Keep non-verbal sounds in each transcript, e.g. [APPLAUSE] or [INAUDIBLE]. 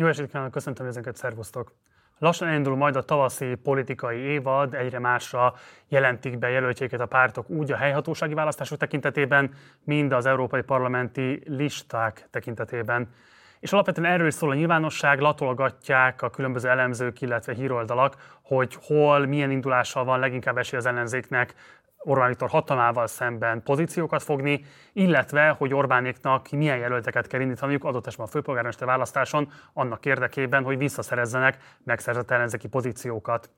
Jó estét kívánok, köszöntöm ezeket, szervusztok! Lassan elindul majd a tavaszi politikai évad, egyre másra jelentik be jelöltjéket a pártok úgy a helyhatósági választások tekintetében, mind az európai parlamenti listák tekintetében. És alapvetően erről szól a nyilvánosság, latolgatják a különböző elemzők, illetve híroldalak, hogy hol, milyen indulással van leginkább esély az ellenzéknek Orbán Viktor hatalmával szemben pozíciókat fogni, illetve, hogy Orbánéknak milyen jelölteket kell indítaniuk adott esetben a főpolgármester választáson annak érdekében, hogy visszaszerezzenek megszerzett ellenzéki pozíciókat.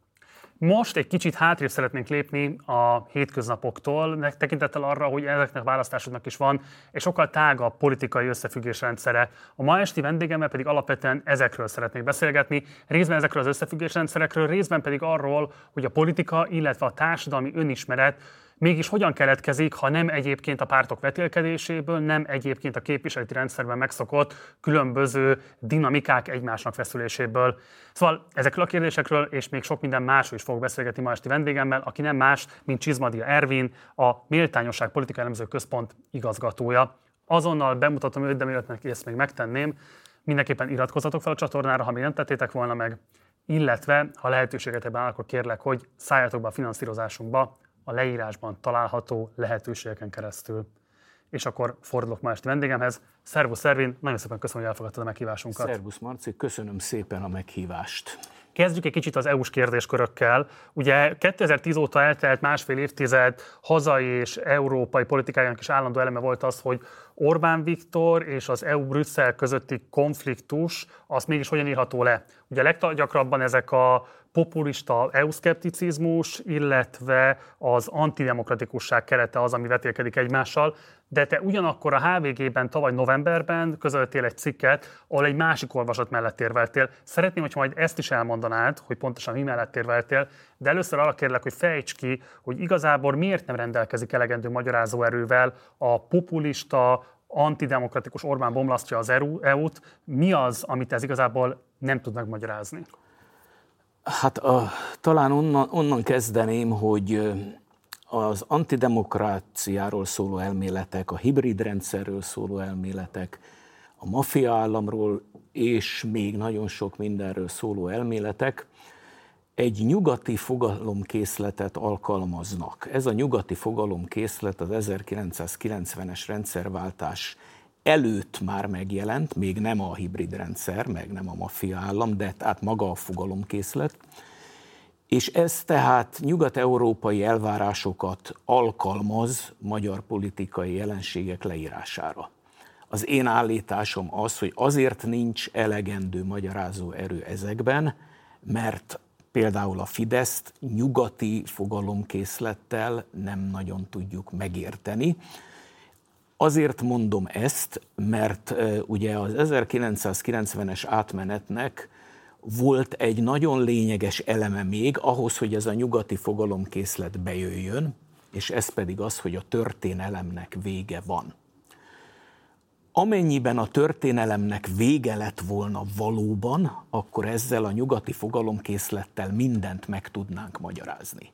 Most egy kicsit hátrébb szeretnénk lépni a hétköznapoktól, tekintettel arra, hogy ezeknek a választásoknak is van egy sokkal tágabb politikai összefüggésrendszere. A ma esti vendégemmel pedig alapvetően ezekről szeretnék beszélgetni, részben ezekről az összefüggésrendszerekről, részben pedig arról, hogy a politika, illetve a társadalmi önismeret mégis hogyan keletkezik, ha nem egyébként a pártok vetélkedéséből, nem egyébként a képviseleti rendszerben megszokott különböző dinamikák egymásnak feszüléséből. Szóval ezekről a kérdésekről és még sok minden másról is fogok beszélgetni ma esti vendégemmel, aki nem más, mint Csizmadia Ervin, a Méltányosság Politikai Elemző Központ igazgatója. Azonnal bemutatom őt, de mielőtt ezt még megtenném, mindenképpen iratkozzatok fel a csatornára, ha még nem tettétek volna meg, illetve ha lehetőséget ebben akkor kérlek, hogy szálljatok be a finanszírozásunkba, a leírásban található lehetőségeken keresztül. És akkor fordulok este vendégemhez. Szervusz Szervin, nagyon szépen köszönöm, hogy elfogadtad a meghívásunkat. Szervusz Marci, köszönöm szépen a meghívást. Kezdjük egy kicsit az EU-s kérdéskörökkel. Ugye 2010 óta eltelt másfél évtized hazai és európai politikájának is állandó eleme volt az, hogy Orbán Viktor és az EU-Brüsszel közötti konfliktus, az mégis hogyan írható le? Ugye leggyakrabban ezek a populista EU-szkepticizmus, illetve az antidemokratikusság kerete az, ami vetélkedik egymással, de te ugyanakkor a HVG-ben tavaly novemberben közöltél egy cikket, ahol egy másik olvasat mellett érveltél. Szeretném, hogy majd ezt is elmondanád, hogy pontosan mi mellett érveltél, de először arra kérlek, hogy fejts ki, hogy igazából miért nem rendelkezik elegendő magyarázó erővel a populista, antidemokratikus Orbán bomlasztja az EU-t. Mi az, amit ez igazából nem tud megmagyarázni? Hát a, talán onnan, onnan kezdeném, hogy az antidemokráciáról szóló elméletek, a hibrid rendszerről szóló elméletek, a maffia államról és még nagyon sok mindenről szóló elméletek egy nyugati fogalomkészletet alkalmaznak. Ez a nyugati fogalomkészlet az 1990-es rendszerváltás előtt már megjelent, még nem a hibrid rendszer, meg nem a maffia állam, de tehát maga a fogalomkészlet. És ez tehát nyugat-európai elvárásokat alkalmaz magyar politikai jelenségek leírására. Az én állításom az, hogy azért nincs elegendő magyarázó erő ezekben, mert például a Fideszt nyugati fogalomkészlettel nem nagyon tudjuk megérteni, Azért mondom ezt, mert ugye az 1990-es átmenetnek volt egy nagyon lényeges eleme még ahhoz, hogy ez a nyugati fogalomkészlet bejöjjön, és ez pedig az, hogy a történelemnek vége van. Amennyiben a történelemnek vége lett volna valóban, akkor ezzel a nyugati fogalomkészlettel mindent meg tudnánk magyarázni.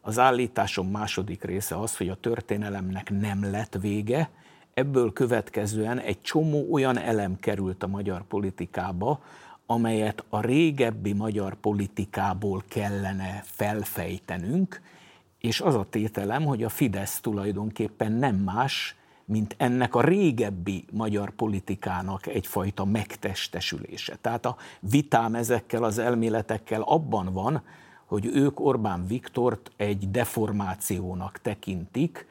Az állításom második része az, hogy a történelemnek nem lett vége, ebből következően egy csomó olyan elem került a magyar politikába, amelyet a régebbi magyar politikából kellene felfejtenünk, és az a tételem, hogy a Fidesz tulajdonképpen nem más, mint ennek a régebbi magyar politikának egyfajta megtestesülése. Tehát a vitám ezekkel az elméletekkel abban van, hogy ők Orbán Viktort egy deformációnak tekintik,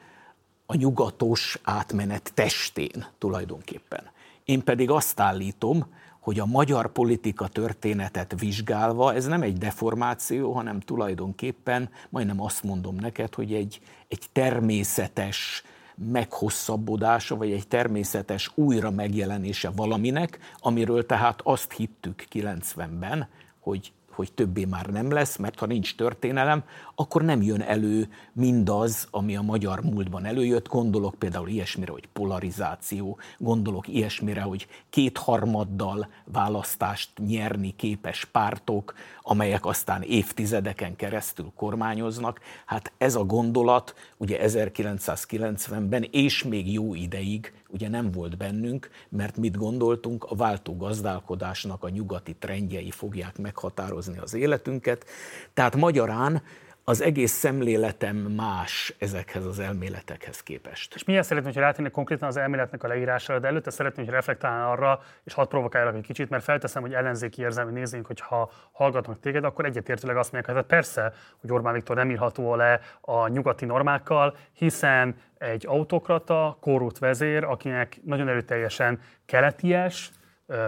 a nyugatos átmenet testén tulajdonképpen. Én pedig azt állítom, hogy a magyar politika történetet vizsgálva ez nem egy deformáció, hanem tulajdonképpen, majdnem azt mondom neked, hogy egy, egy természetes meghosszabbodása, vagy egy természetes újra megjelenése valaminek, amiről tehát azt hittük 90-ben, hogy hogy többé már nem lesz, mert ha nincs történelem, akkor nem jön elő mindaz, ami a magyar múltban előjött. Gondolok például ilyesmire, hogy polarizáció, gondolok ilyesmire, hogy kétharmaddal választást nyerni képes pártok, amelyek aztán évtizedeken keresztül kormányoznak. Hát ez a gondolat ugye 1990-ben és még jó ideig ugye nem volt bennünk, mert mit gondoltunk, a váltó gazdálkodásnak a nyugati trendjei fogják meghatározni az életünket. Tehát magyarán az egész szemléletem más ezekhez az elméletekhez képest. És milyen szeretném, hogy rátérni konkrétan az elméletnek a leírására, de előtte szeretném, hogy reflektálni arra, és hadd provokáljak egy kicsit, mert felteszem, hogy ellenzéki érzelmi nézőink, hogyha hallgatnak téged, akkor egyetértőleg azt mondják, hogy hát persze, hogy Orbán Viktor nem írható le a nyugati normákkal, hiszen egy autokrata, korrupt vezér, akinek nagyon erőteljesen keleties,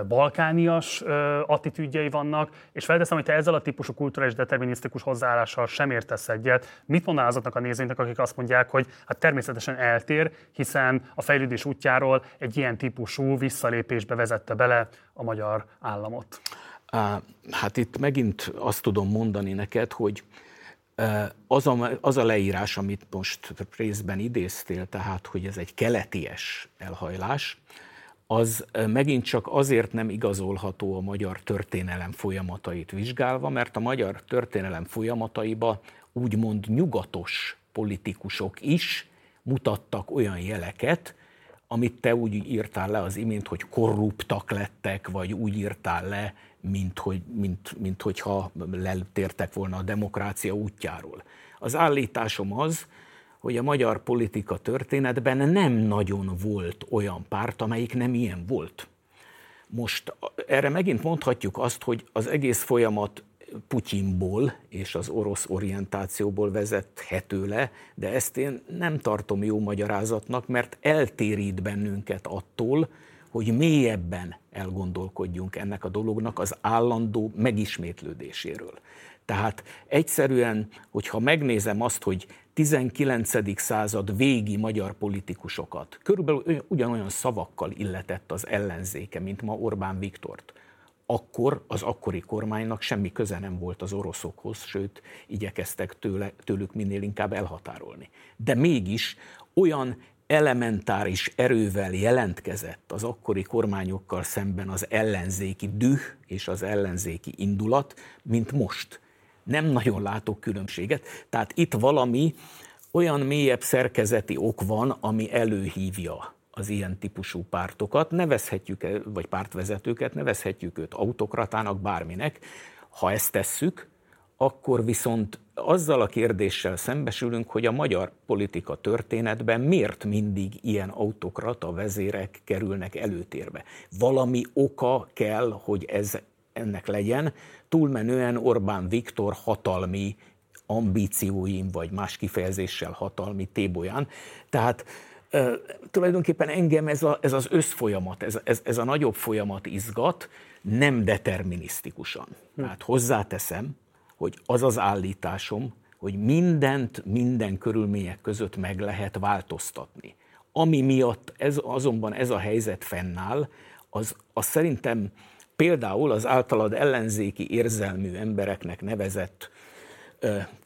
balkánias attitűdjei vannak, és felteszem, hogy te ezzel a típusú kulturális determinisztikus hozzáállással sem értesz egyet. Mit mondanál azoknak a nézőinknek, akik azt mondják, hogy hát természetesen eltér, hiszen a fejlődés útjáról egy ilyen típusú visszalépésbe vezette bele a magyar államot? Hát itt megint azt tudom mondani neked, hogy az a, az a leírás, amit most részben idéztél, tehát, hogy ez egy keleties elhajlás, az megint csak azért nem igazolható a magyar történelem folyamatait vizsgálva, mert a magyar történelem folyamataiba úgymond nyugatos politikusok is mutattak olyan jeleket, amit te úgy írtál le az imént, hogy korruptak lettek, vagy úgy írtál le, mint, hogy, mint, mint hogyha letértek volna a demokrácia útjáról. Az állításom az, hogy a magyar politika történetben nem nagyon volt olyan párt, amelyik nem ilyen volt. Most erre megint mondhatjuk azt, hogy az egész folyamat Putyinból és az orosz orientációból vezethető le, de ezt én nem tartom jó magyarázatnak, mert eltérít bennünket attól, hogy mélyebben elgondolkodjunk ennek a dolognak az állandó megismétlődéséről. Tehát egyszerűen, hogyha megnézem azt, hogy 19. század végi magyar politikusokat körülbelül ugyanolyan szavakkal illetett az ellenzéke, mint ma Orbán Viktort, akkor az akkori kormánynak semmi köze nem volt az oroszokhoz, sőt, igyekeztek tőle, tőlük minél inkább elhatárolni. De mégis olyan elementáris erővel jelentkezett az akkori kormányokkal szemben az ellenzéki düh és az ellenzéki indulat, mint most nem nagyon látok különbséget. Tehát itt valami olyan mélyebb szerkezeti ok van, ami előhívja az ilyen típusú pártokat, nevezhetjük, vagy pártvezetőket, nevezhetjük őt autokratának, bárminek. Ha ezt tesszük, akkor viszont azzal a kérdéssel szembesülünk, hogy a magyar politika történetben miért mindig ilyen autokrata vezérek kerülnek előtérbe. Valami oka kell, hogy ez ennek legyen, túlmenően Orbán Viktor hatalmi ambícióim, vagy más kifejezéssel hatalmi tébolyán. Tehát e, tulajdonképpen engem ez, a, ez az összfolyamat, ez, ez, ez a nagyobb folyamat izgat, nem determinisztikusan. Hm. Tehát hozzáteszem, hogy az az állításom, hogy mindent minden körülmények között meg lehet változtatni. Ami miatt ez, azonban ez a helyzet fennáll, az, az szerintem például az általad ellenzéki érzelmű embereknek nevezett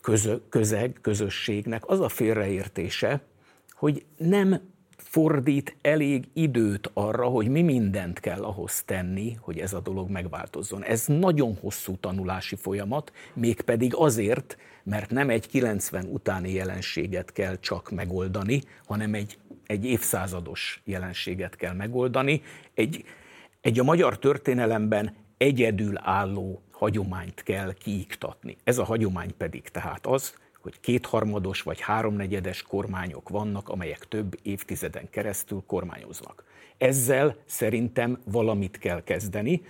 közö, közeg, közösségnek az a félreértése, hogy nem fordít elég időt arra, hogy mi mindent kell ahhoz tenni, hogy ez a dolog megváltozzon. Ez nagyon hosszú tanulási folyamat, mégpedig azért, mert nem egy 90 utáni jelenséget kell csak megoldani, hanem egy, egy évszázados jelenséget kell megoldani, egy egy a magyar történelemben egyedül álló hagyományt kell kiiktatni. Ez a hagyomány pedig tehát az, hogy kétharmados vagy háromnegyedes kormányok vannak, amelyek több évtizeden keresztül kormányoznak. Ezzel szerintem valamit kell kezdeni,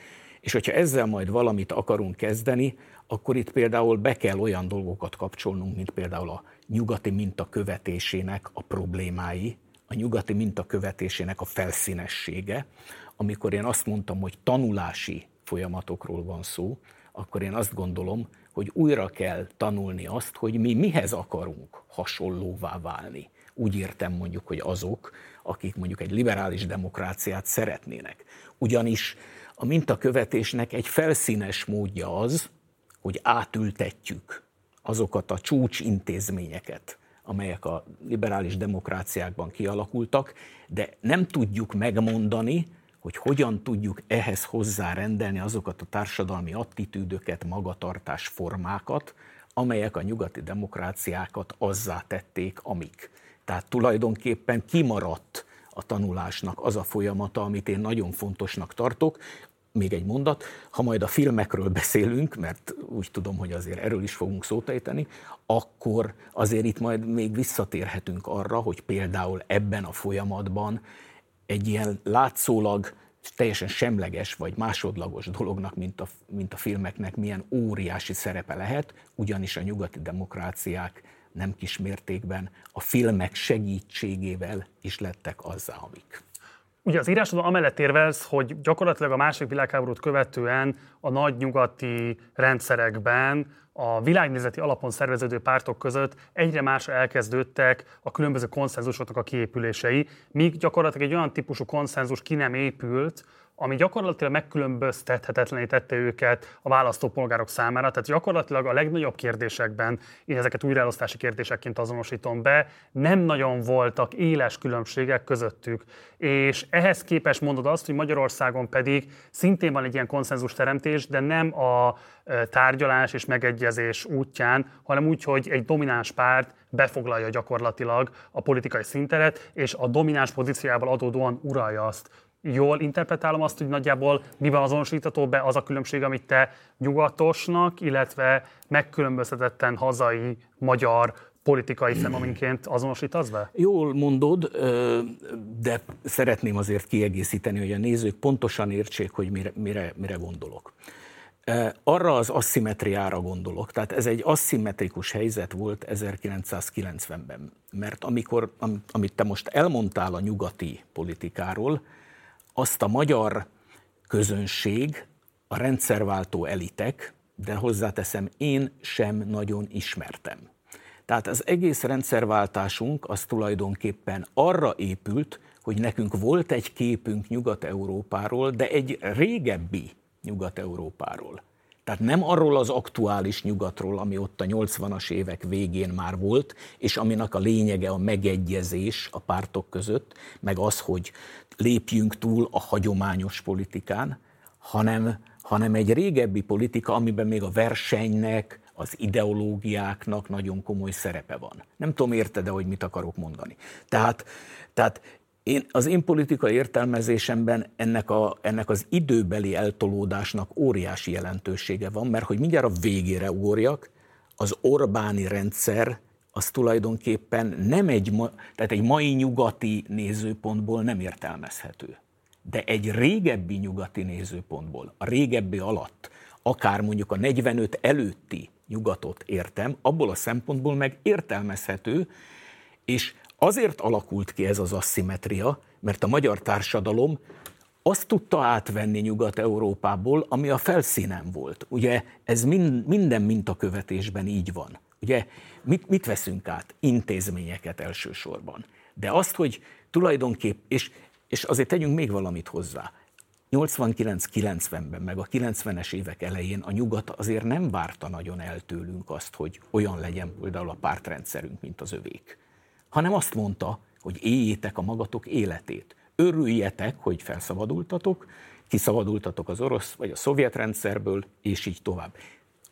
és hogyha ezzel majd valamit akarunk kezdeni, akkor itt például be kell olyan dolgokat kapcsolnunk, mint például a nyugati minta követésének a problémái, a nyugati minta követésének a felszínessége, amikor én azt mondtam, hogy tanulási folyamatokról van szó, akkor én azt gondolom, hogy újra kell tanulni azt, hogy mi mihez akarunk hasonlóvá válni. Úgy értem mondjuk, hogy azok, akik mondjuk egy liberális demokráciát szeretnének. Ugyanis a mintakövetésnek egy felszínes módja az, hogy átültetjük azokat a csúcsintézményeket, amelyek a liberális demokráciákban kialakultak, de nem tudjuk megmondani, hogy hogyan tudjuk ehhez hozzárendelni azokat a társadalmi attitűdöket, magatartás formákat, amelyek a nyugati demokráciákat azzá tették, amik. Tehát tulajdonképpen kimaradt a tanulásnak az a folyamata, amit én nagyon fontosnak tartok, még egy mondat, ha majd a filmekről beszélünk, mert úgy tudom, hogy azért erről is fogunk szót ejteni, akkor azért itt majd még visszatérhetünk arra, hogy például ebben a folyamatban egy ilyen látszólag teljesen semleges vagy másodlagos dolognak, mint a, mint a filmeknek milyen óriási szerepe lehet, ugyanis a nyugati demokráciák nem kis mértékben a filmek segítségével is lettek azzá, amik. Ugye az írásodban amellett érvelsz, hogy gyakorlatilag a második világháborút követően a nagy nyugati rendszerekben a világnézeti alapon szerveződő pártok között egyre másra elkezdődtek a különböző konszenzusoknak a kiépülései, míg gyakorlatilag egy olyan típusú konszenzus ki nem épült, ami gyakorlatilag megkülönböztethetetlené tette őket a választópolgárok számára. Tehát gyakorlatilag a legnagyobb kérdésekben, én ezeket újraelosztási kérdésekként azonosítom be, nem nagyon voltak éles különbségek közöttük. És ehhez képest mondod azt, hogy Magyarországon pedig szintén van egy ilyen konszenzus teremtés, de nem a tárgyalás és megegyezés útján, hanem úgy, hogy egy domináns párt befoglalja gyakorlatilag a politikai szinteret, és a domináns pozíciójából adódóan uralja azt jól interpretálom azt, hogy nagyjából miben azonosítható be az a különbség, amit te nyugatosnak, illetve megkülönböztetetten hazai magyar politikai fenoménként azonosítasz be? Jól mondod, de szeretném azért kiegészíteni, hogy a nézők pontosan értsék, hogy mire, mire, mire gondolok. Arra az asszimetriára gondolok. Tehát ez egy aszimmetrikus helyzet volt 1990-ben. Mert amikor, amit te most elmondtál a nyugati politikáról, azt a magyar közönség, a rendszerváltó elitek, de hozzáteszem, én sem nagyon ismertem. Tehát az egész rendszerváltásunk az tulajdonképpen arra épült, hogy nekünk volt egy képünk Nyugat-Európáról, de egy régebbi Nyugat-Európáról. Tehát nem arról az aktuális nyugatról, ami ott a 80-as évek végén már volt, és aminek a lényege a megegyezés a pártok között, meg az, hogy lépjünk túl a hagyományos politikán, hanem, hanem egy régebbi politika, amiben még a versenynek, az ideológiáknak nagyon komoly szerepe van. Nem tudom, érted de hogy mit akarok mondani. Tehát, tehát én, az én politikai értelmezésemben ennek, a, ennek az időbeli eltolódásnak óriási jelentősége van, mert hogy mindjárt a végére ugorjak, az Orbáni rendszer az tulajdonképpen nem egy, tehát egy mai nyugati nézőpontból nem értelmezhető. De egy régebbi nyugati nézőpontból, a régebbi alatt, akár mondjuk a 45 előtti nyugatot értem, abból a szempontból meg értelmezhető, és azért alakult ki ez az asszimetria, mert a magyar társadalom azt tudta átvenni Nyugat-Európából, ami a felszínen volt. Ugye ez mind, minden mintakövetésben így van. Ugye mit, mit veszünk át? Intézményeket elsősorban. De azt, hogy tulajdonképp, és, és azért tegyünk még valamit hozzá, 89-90-ben, meg a 90-es évek elején a nyugat azért nem várta nagyon el tőlünk azt, hogy olyan legyen például a pártrendszerünk, mint az övék. Hanem azt mondta, hogy éljétek a magatok életét. Örüljetek, hogy felszabadultatok, kiszabadultatok az orosz vagy a szovjet rendszerből, és így tovább.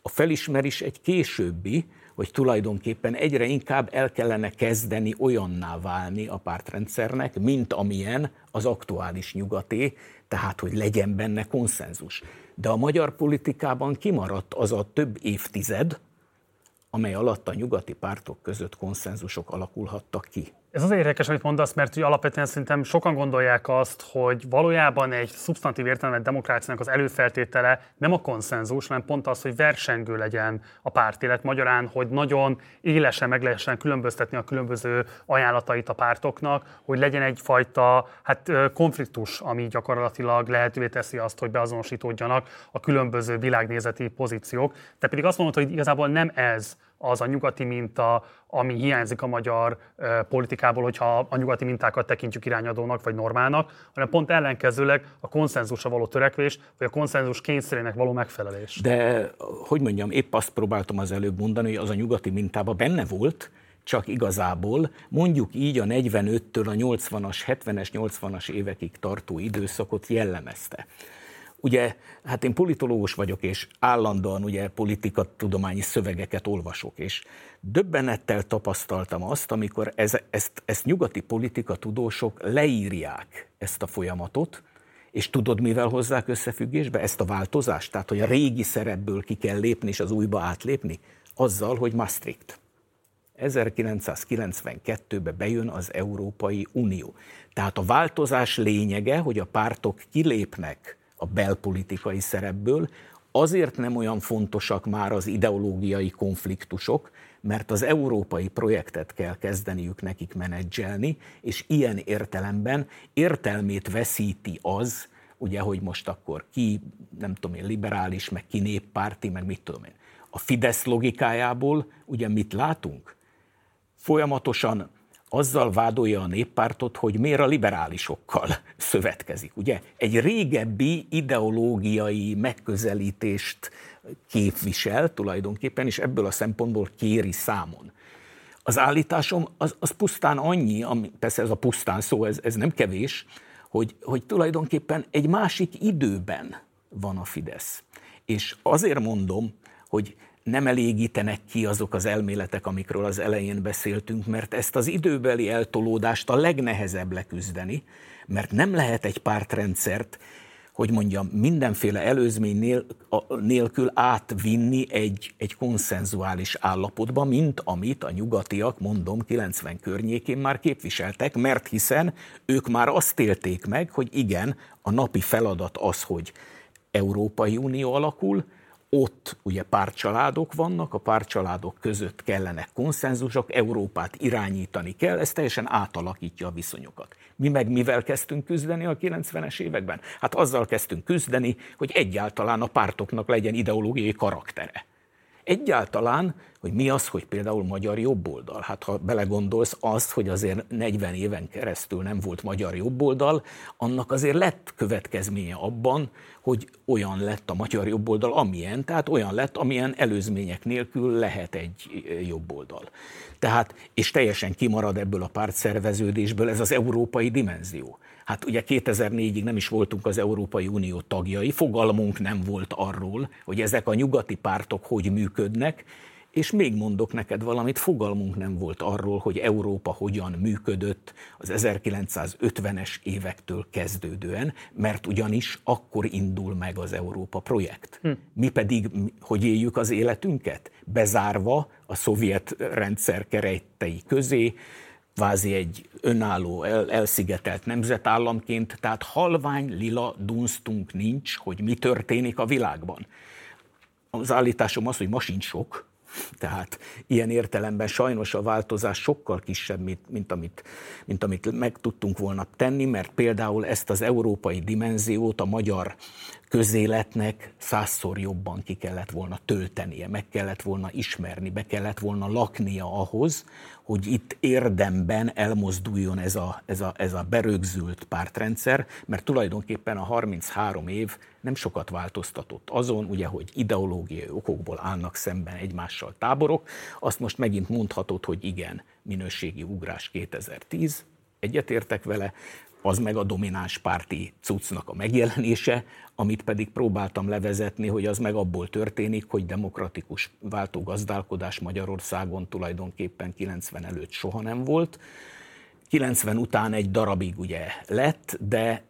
A felismerés egy későbbi, hogy tulajdonképpen egyre inkább el kellene kezdeni olyanná válni a pártrendszernek, mint amilyen az aktuális nyugaté, tehát hogy legyen benne konszenzus. De a magyar politikában kimaradt az a több évtized, amely alatt a nyugati pártok között konszenzusok alakulhattak ki. Ez az érdekes, amit mondasz, mert ugye alapvetően szerintem sokan gondolják azt, hogy valójában egy szubstantív értelemben demokráciának az előfeltétele nem a konszenzus, hanem pont az, hogy versengő legyen a pártélet. Magyarán, hogy nagyon élesen meg lehessen különböztetni a különböző ajánlatait a pártoknak, hogy legyen egyfajta hát, konfliktus, ami gyakorlatilag lehetővé teszi azt, hogy beazonosítódjanak a különböző világnézeti pozíciók. Te pedig azt mondod, hogy igazából nem ez az a nyugati minta, ami hiányzik a magyar politikából, hogyha a nyugati mintákat tekintjük irányadónak vagy normálnak, hanem pont ellenkezőleg a konszenzusra való törekvés, vagy a konszenzus kényszerének való megfelelés. De, hogy mondjam, épp azt próbáltam az előbb mondani, hogy az a nyugati mintában benne volt, csak igazából mondjuk így a 45-től a 80-as, 70-es, 80-as évekig tartó időszakot jellemezte. Ugye, hát én politológus vagyok, és állandóan ugye politikatudományi szövegeket olvasok, és döbbenettel tapasztaltam azt, amikor ez, ezt, ezt nyugati politikatudósok leírják ezt a folyamatot, és tudod, mivel hozzák összefüggésbe ezt a változást? Tehát, hogy a régi szerepből ki kell lépni, és az újba átlépni? Azzal, hogy Maastricht. 1992-ben bejön az Európai Unió. Tehát a változás lényege, hogy a pártok kilépnek a belpolitikai szerepből, azért nem olyan fontosak már az ideológiai konfliktusok, mert az európai projektet kell kezdeniük nekik menedzselni, és ilyen értelemben értelmét veszíti az, ugye, hogy most akkor ki, nem tudom én, liberális, meg ki néppárti, meg mit tudom én. A Fidesz logikájából ugye mit látunk? Folyamatosan azzal vádolja a néppártot, hogy miért a liberálisokkal szövetkezik. Ugye egy régebbi ideológiai megközelítést képvisel tulajdonképpen, és ebből a szempontból kéri számon. Az állításom az, az pusztán annyi, ami, persze ez a pusztán szó, ez, ez nem kevés, hogy, hogy tulajdonképpen egy másik időben van a Fidesz. És azért mondom, hogy nem elégítenek ki azok az elméletek, amikről az elején beszéltünk, mert ezt az időbeli eltolódást a legnehezebb leküzdeni, mert nem lehet egy pártrendszert, hogy mondjam, mindenféle előzmény nélkül átvinni egy, egy konszenzuális állapotba, mint amit a nyugatiak, mondom, 90 környékén már képviseltek, mert hiszen ők már azt élték meg, hogy igen, a napi feladat az, hogy Európai Unió alakul, ott ugye párcsaládok vannak, a párcsaládok között kellene konszenzusok, Európát irányítani kell, ez teljesen átalakítja a viszonyokat. Mi meg mivel kezdtünk küzdeni a 90-es években? Hát azzal kezdtünk küzdeni, hogy egyáltalán a pártoknak legyen ideológiai karaktere. Egyáltalán, hogy mi az, hogy például magyar jobboldal. Hát ha belegondolsz azt, hogy azért 40 éven keresztül nem volt magyar jobboldal, annak azért lett következménye abban, hogy olyan lett a magyar jobboldal, amilyen, tehát olyan lett, amilyen előzmények nélkül lehet egy jobboldal. Tehát, és teljesen kimarad ebből a pártszerveződésből ez az európai dimenzió. Hát ugye 2004-ig nem is voltunk az Európai Unió tagjai, fogalmunk nem volt arról, hogy ezek a nyugati pártok hogy működnek, és még mondok neked valamit, fogalmunk nem volt arról, hogy Európa hogyan működött az 1950-es évektől kezdődően, mert ugyanis akkor indul meg az Európa projekt. Hm. Mi pedig, hogy éljük az életünket? Bezárva a szovjet rendszer keretei közé, kvázi egy önálló, el, elszigetelt nemzetállamként, tehát halvány lila dunsztunk nincs, hogy mi történik a világban. Az állításom az, hogy ma sincs sok, tehát ilyen értelemben sajnos a változás sokkal kisebb, mint, mint, amit, mint amit meg tudtunk volna tenni, mert például ezt az európai dimenziót a magyar közéletnek százszor jobban ki kellett volna töltenie, meg kellett volna ismerni, be kellett volna laknia ahhoz, hogy itt érdemben elmozduljon ez a, ez a, ez a berögzült pártrendszer, mert tulajdonképpen a 33 év nem sokat változtatott azon, ugye, hogy ideológiai okokból állnak szemben egymással táborok. Azt most megint mondhatod, hogy igen, minőségi ugrás 2010, egyetértek vele, az meg a domináns párti cuccnak a megjelenése, amit pedig próbáltam levezetni, hogy az meg abból történik, hogy demokratikus váltógazdálkodás Magyarországon tulajdonképpen 90 előtt soha nem volt. 90 után egy darabig ugye lett, de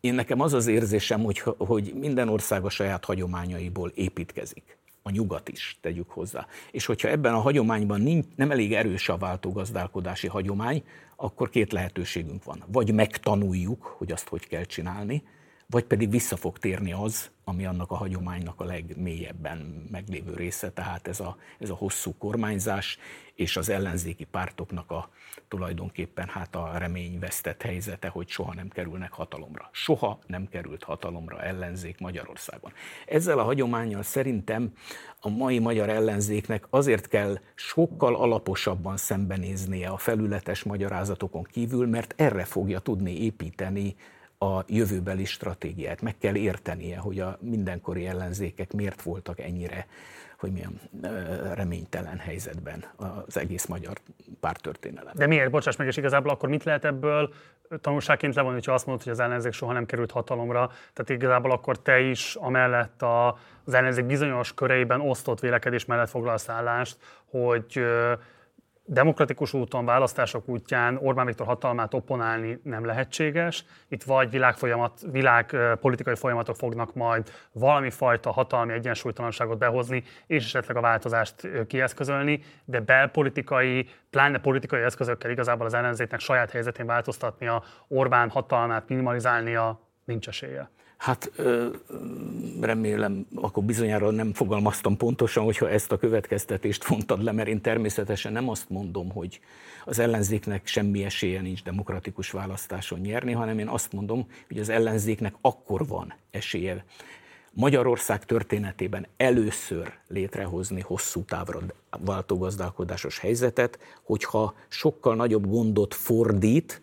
én nekem az az érzésem, hogy, hogy minden ország a saját hagyományaiból építkezik. A nyugat is, tegyük hozzá. És hogyha ebben a hagyományban nincs, nem elég erős a váltógazdálkodási hagyomány, akkor két lehetőségünk van. Vagy megtanuljuk, hogy azt hogy kell csinálni, vagy pedig vissza fog térni az, ami annak a hagyománynak a legmélyebben meglévő része, tehát ez a, ez a hosszú kormányzás és az ellenzéki pártoknak a tulajdonképpen hát a reményvesztett helyzete, hogy soha nem kerülnek hatalomra. Soha nem került hatalomra ellenzék Magyarországon. Ezzel a hagyományjal szerintem a mai magyar ellenzéknek azért kell sokkal alaposabban szembenéznie a felületes magyarázatokon kívül, mert erre fogja tudni építeni a jövőbeli stratégiát. Meg kell értenie, hogy a mindenkori ellenzékek miért voltak ennyire hogy milyen reménytelen helyzetben az egész magyar pártörténelem. De miért? Bocsáss meg, és igazából akkor mit lehet ebből tanulságként levonni, hogyha azt mondod, hogy az ellenzék soha nem került hatalomra? Tehát igazából akkor te is amellett a, az ellenzék bizonyos köreiben osztott vélekedés mellett foglalsz állást, hogy demokratikus úton, választások útján Orbán Viktor hatalmát opponálni nem lehetséges. Itt vagy világfolyamat, világ politikai folyamatok fognak majd valami fajta hatalmi egyensúlytalanságot behozni, és esetleg a változást kieszközölni, de belpolitikai, pláne politikai eszközökkel igazából az ellenzéknek saját helyzetén változtatnia, Orbán hatalmát minimalizálnia nincs esélye. Hát remélem, akkor bizonyára nem fogalmaztam pontosan, hogyha ezt a következtetést fontad le, mert én természetesen nem azt mondom, hogy az ellenzéknek semmi esélye nincs demokratikus választáson nyerni, hanem én azt mondom, hogy az ellenzéknek akkor van esélye Magyarország történetében először létrehozni hosszú távra váltógazdálkodásos helyzetet, hogyha sokkal nagyobb gondot fordít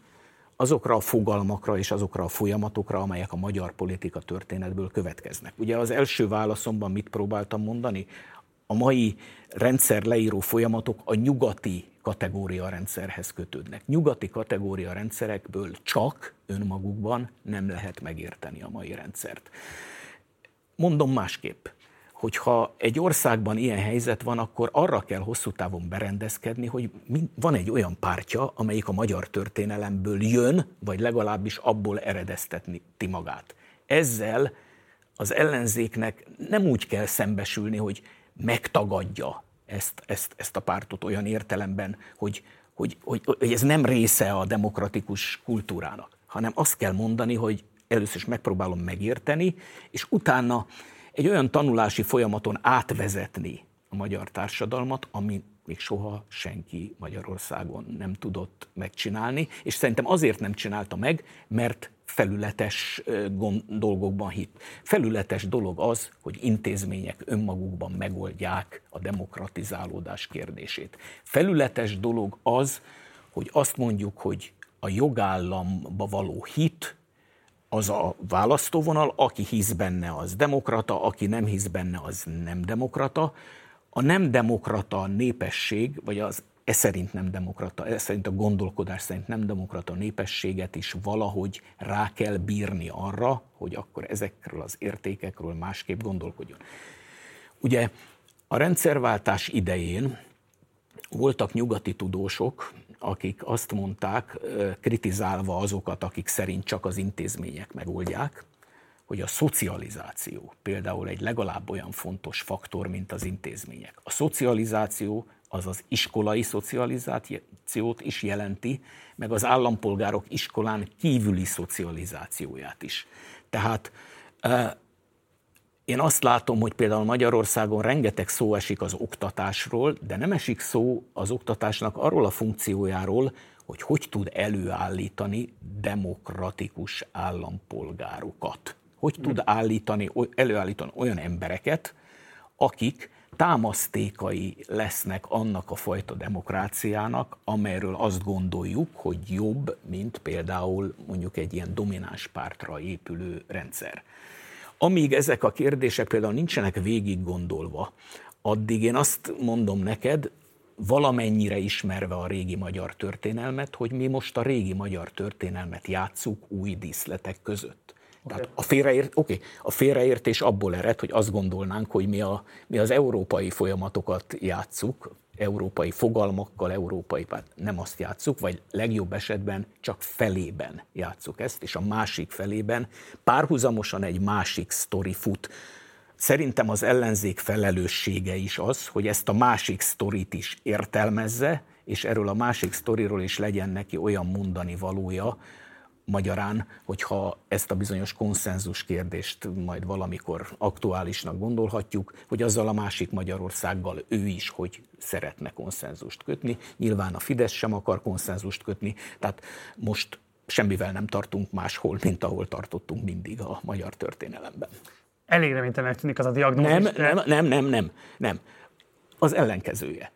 azokra a fogalmakra és azokra a folyamatokra, amelyek a magyar politika történetből következnek. Ugye az első válaszomban mit próbáltam mondani? A mai rendszer leíró folyamatok a nyugati kategória rendszerhez kötődnek. Nyugati kategória rendszerekből csak önmagukban nem lehet megérteni a mai rendszert. Mondom másképp hogyha egy országban ilyen helyzet van, akkor arra kell hosszú távon berendezkedni, hogy van egy olyan pártja, amelyik a magyar történelemből jön, vagy legalábbis abból eredeztetni magát. Ezzel az ellenzéknek nem úgy kell szembesülni, hogy megtagadja ezt, ezt, ezt a pártot olyan értelemben, hogy, hogy, hogy, hogy ez nem része a demokratikus kultúrának, hanem azt kell mondani, hogy először is megpróbálom megérteni, és utána egy olyan tanulási folyamaton átvezetni a magyar társadalmat, ami még soha senki Magyarországon nem tudott megcsinálni, és szerintem azért nem csinálta meg, mert felületes dolgokban hit. Felületes dolog az, hogy intézmények önmagukban megoldják a demokratizálódás kérdését. Felületes dolog az, hogy azt mondjuk, hogy a jogállamba való hit az a választóvonal, aki hisz benne, az demokrata, aki nem hisz benne, az nem demokrata. A nem demokrata népesség, vagy az e szerint nem demokrata, e szerint a gondolkodás szerint nem demokrata népességet is valahogy rá kell bírni arra, hogy akkor ezekről az értékekről másképp gondolkodjon. Ugye a rendszerváltás idején voltak nyugati tudósok, akik azt mondták, kritizálva azokat, akik szerint csak az intézmények megoldják, hogy a szocializáció például egy legalább olyan fontos faktor, mint az intézmények. A szocializáció az az iskolai szocializációt is jelenti, meg az állampolgárok iskolán kívüli szocializációját is. Tehát én azt látom, hogy például Magyarországon rengeteg szó esik az oktatásról, de nem esik szó az oktatásnak arról a funkciójáról, hogy hogy tud előállítani demokratikus állampolgárokat. Hogy tud állítani, előállítani olyan embereket, akik támasztékai lesznek annak a fajta demokráciának, amelyről azt gondoljuk, hogy jobb, mint például mondjuk egy ilyen domináns pártra épülő rendszer. Amíg ezek a kérdések például nincsenek végig gondolva, addig én azt mondom neked, valamennyire ismerve a régi magyar történelmet, hogy mi most a régi magyar történelmet játsszuk új díszletek között. Okay. Tehát a, félreért, okay, a félreértés abból ered, hogy azt gondolnánk, hogy mi, a, mi az európai folyamatokat játsszuk, európai fogalmakkal, európai, nem azt játsszuk, vagy legjobb esetben csak felében játsszuk ezt, és a másik felében párhuzamosan egy másik sztori fut. Szerintem az ellenzék felelőssége is az, hogy ezt a másik sztorit is értelmezze, és erről a másik sztoriról is legyen neki olyan mondani valója, Magyarán, hogyha ezt a bizonyos konszenzus kérdést majd valamikor aktuálisnak gondolhatjuk, hogy azzal a másik Magyarországgal ő is, hogy szeretne konszenzust kötni. Nyilván a Fidesz sem akar konszenzust kötni, tehát most semmivel nem tartunk máshol, mint ahol tartottunk mindig a magyar történelemben. Elég reménytelenek tűnik az a diagnózis. Nem, nem, nem, nem, nem, nem. Az ellenkezője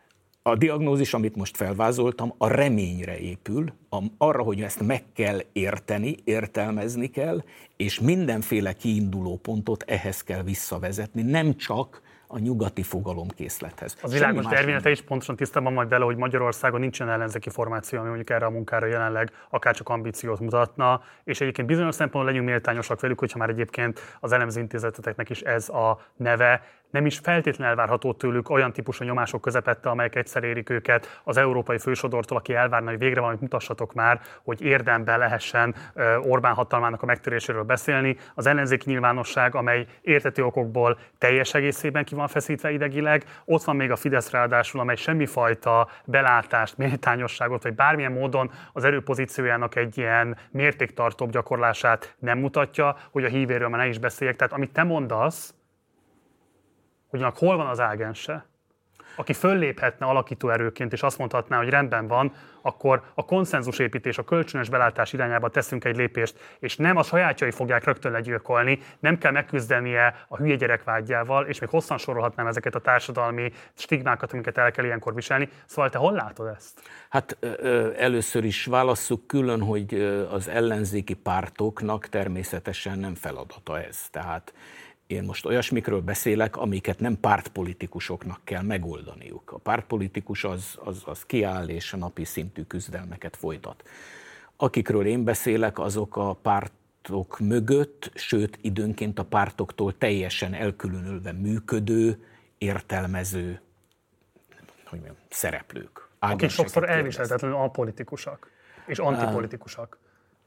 a diagnózis, amit most felvázoltam, a reményre épül, arra, hogy ezt meg kell érteni, értelmezni kell, és mindenféle kiinduló pontot ehhez kell visszavezetni, nem csak a nyugati fogalomkészlethez. Az világos tervényete is pontosan tisztában majd bele, hogy Magyarországon nincsen ellenzéki formáció, ami mondjuk erre a munkára jelenleg akár csak ambíciót mutatna, és egyébként bizonyos szempontból legyünk méltányosak velük, hogyha már egyébként az elemző intézeteteknek is ez a neve, nem is feltétlenül elvárható tőlük olyan típusú nyomások közepette, amelyek egyszer érik őket az európai fősodortól, aki elvárna, hogy végre valamit mutassatok már, hogy érdemben lehessen Orbán hatalmának a megtöréséről beszélni. Az ellenzéki nyilvánosság, amely értető okokból teljes egészében ki van feszítve idegileg, ott van még a Fidesz ráadásul, amely semmifajta belátást, méltányosságot, vagy bármilyen módon az erőpozíciójának egy ilyen mértéktartóbb gyakorlását nem mutatja, hogy a hívéről már ne is beszéljek. Tehát amit te mondasz, hogy hol van az ágense, aki fölléphetne alakító erőként, és azt mondhatná, hogy rendben van, akkor a konszenzusépítés, a kölcsönös belátás irányába teszünk egy lépést, és nem a sajátjai fogják rögtön legyilkolni, nem kell megküzdenie a hülye gyerek vágyjával, és még hosszan sorolhatnám ezeket a társadalmi stigmákat, amiket el kell ilyenkor viselni. Szóval te hol látod ezt? Hát először is válasszuk külön, hogy az ellenzéki pártoknak természetesen nem feladata ez. Tehát én most olyasmikről beszélek, amiket nem pártpolitikusoknak kell megoldaniuk. A pártpolitikus az, az, az kiáll és a napi szintű küzdelmeket folytat. Akikről én beszélek, azok a pártok mögött, sőt időnként a pártoktól teljesen elkülönülve működő, értelmező hogy mondjam, szereplők. Akik sokszor elviselhetetlenül apolitikusak és antipolitikusak.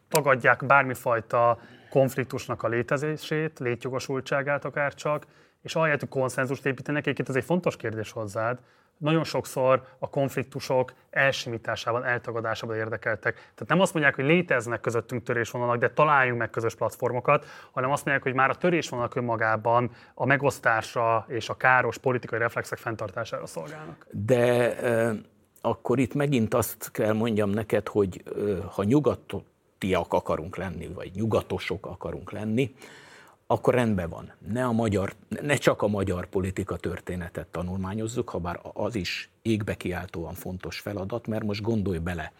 Tagadják bármifajta konfliktusnak a létezését, létjogosultságát akár csak, és ahelyett, hogy konszenzust építenek, egyébként ez egy fontos kérdés hozzád, nagyon sokszor a konfliktusok elsimításában, eltagadásában érdekeltek. Tehát nem azt mondják, hogy léteznek közöttünk törésvonalak, de találjunk meg közös platformokat, hanem azt mondják, hogy már a törésvonalak önmagában a megosztásra és a káros politikai reflexek fenntartására szolgálnak. De e, akkor itt megint azt kell mondjam neked, hogy e, ha nyugatot nyugatiak akarunk lenni, vagy nyugatosok akarunk lenni, akkor rendben van. Ne, a magyar, ne csak a magyar politika történetet tanulmányozzuk, ha bár az is égbe kiáltóan fontos feladat, mert most gondolj bele,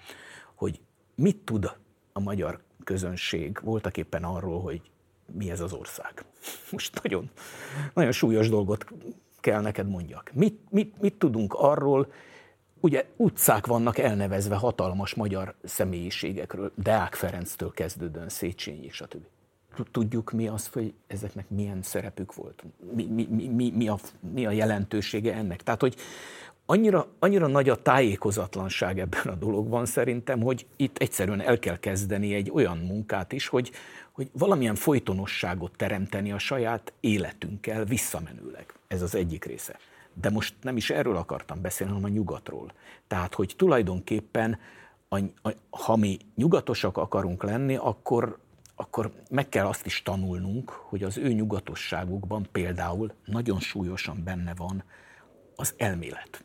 hogy mit tud a magyar közönség voltak éppen arról, hogy mi ez az ország. [LAUGHS] Most nagyon, nagyon súlyos dolgot kell neked mondjak. Mit, mit, mit tudunk arról, Ugye utcák vannak elnevezve hatalmas magyar személyiségekről, Deák Ferenctől kezdődően Széchenyi, stb. Tudjuk mi az, hogy ezeknek milyen szerepük volt, mi, mi, mi, mi, a, mi a jelentősége ennek. Tehát, hogy annyira, annyira nagy a tájékozatlanság ebben a dologban szerintem, hogy itt egyszerűen el kell kezdeni egy olyan munkát is, hogy, hogy valamilyen folytonosságot teremteni a saját életünkkel visszamenőleg. Ez az egyik része. De most nem is erről akartam beszélni, hanem a nyugatról. Tehát, hogy tulajdonképpen, a, a, ha mi nyugatosak akarunk lenni, akkor, akkor meg kell azt is tanulnunk, hogy az ő nyugatosságukban például nagyon súlyosan benne van az elmélet.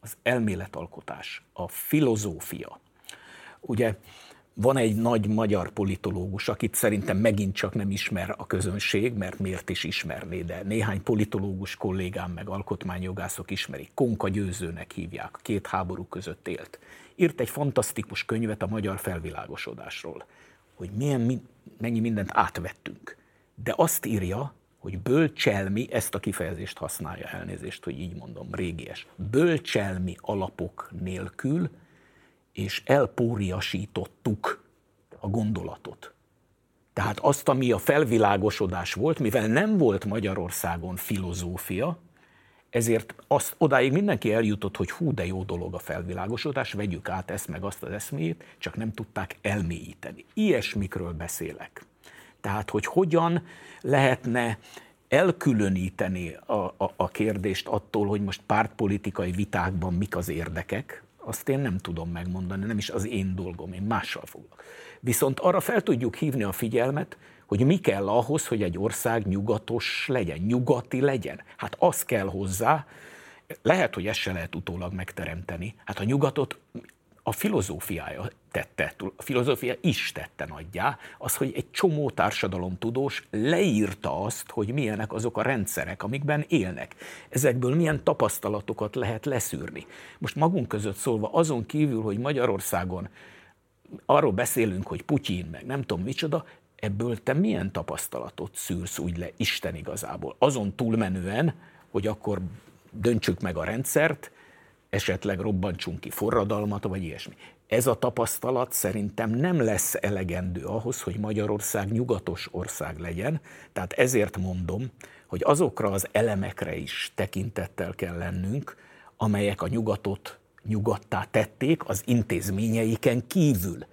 Az elméletalkotás, a filozófia. Ugye van egy nagy magyar politológus, akit szerintem megint csak nem ismer a közönség, mert miért is ismerné, de néhány politológus kollégám meg alkotmányjogászok ismerik. Konka Győzőnek hívják, két háború között élt. Írt egy fantasztikus könyvet a magyar felvilágosodásról, hogy milyen, mennyi mindent átvettünk. De azt írja, hogy bölcselmi, ezt a kifejezést használja elnézést, hogy így mondom, régies, bölcselmi alapok nélkül és elpóriasítottuk a gondolatot. Tehát azt, ami a felvilágosodás volt, mivel nem volt Magyarországon filozófia, ezért azt, odáig mindenki eljutott, hogy hú, de jó dolog a felvilágosodás, vegyük át ezt meg azt az eszmét, csak nem tudták elmélyíteni. Ilyesmikről beszélek. Tehát, hogy hogyan lehetne elkülöníteni a, a, a kérdést attól, hogy most pártpolitikai vitákban mik az érdekek, azt én nem tudom megmondani, nem is az én dolgom, én mással foglak. Viszont arra fel tudjuk hívni a figyelmet, hogy mi kell ahhoz, hogy egy ország nyugatos legyen, nyugati legyen. Hát az kell hozzá, lehet, hogy ezt se lehet utólag megteremteni. Hát a nyugatot a filozófiája tette, a filozófia is tette nagyjá, az, hogy egy csomó társadalomtudós leírta azt, hogy milyenek azok a rendszerek, amikben élnek. Ezekből milyen tapasztalatokat lehet leszűrni. Most magunk között szólva, azon kívül, hogy Magyarországon arról beszélünk, hogy Putyin, meg nem tudom micsoda, ebből te milyen tapasztalatot szűrsz úgy le Isten igazából? Azon túlmenően, hogy akkor döntsük meg a rendszert, esetleg robbantsunk ki forradalmat, vagy ilyesmi. Ez a tapasztalat szerintem nem lesz elegendő ahhoz, hogy Magyarország nyugatos ország legyen, tehát ezért mondom, hogy azokra az elemekre is tekintettel kell lennünk, amelyek a nyugatot nyugattá tették az intézményeiken kívül.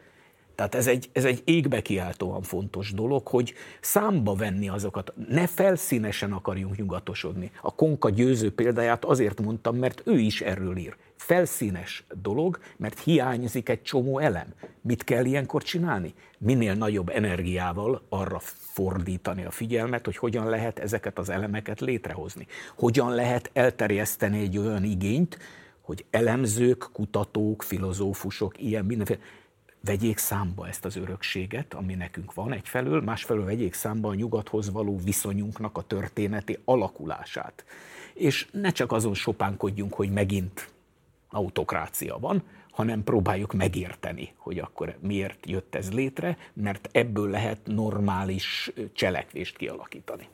Tehát ez egy, ez egy égbe kiáltóan fontos dolog, hogy számba venni azokat. Ne felszínesen akarjunk nyugatosodni. A Konka győző példáját azért mondtam, mert ő is erről ír. Felszínes dolog, mert hiányzik egy csomó elem. Mit kell ilyenkor csinálni? Minél nagyobb energiával arra fordítani a figyelmet, hogy hogyan lehet ezeket az elemeket létrehozni. Hogyan lehet elterjeszteni egy olyan igényt, hogy elemzők, kutatók, filozófusok, ilyen mindenféle vegyék számba ezt az örökséget, ami nekünk van egyfelől, másfelől vegyék számba a nyugathoz való viszonyunknak a történeti alakulását. És ne csak azon sopánkodjunk, hogy megint autokrácia van, hanem próbáljuk megérteni, hogy akkor miért jött ez létre, mert ebből lehet normális cselekvést kialakítani.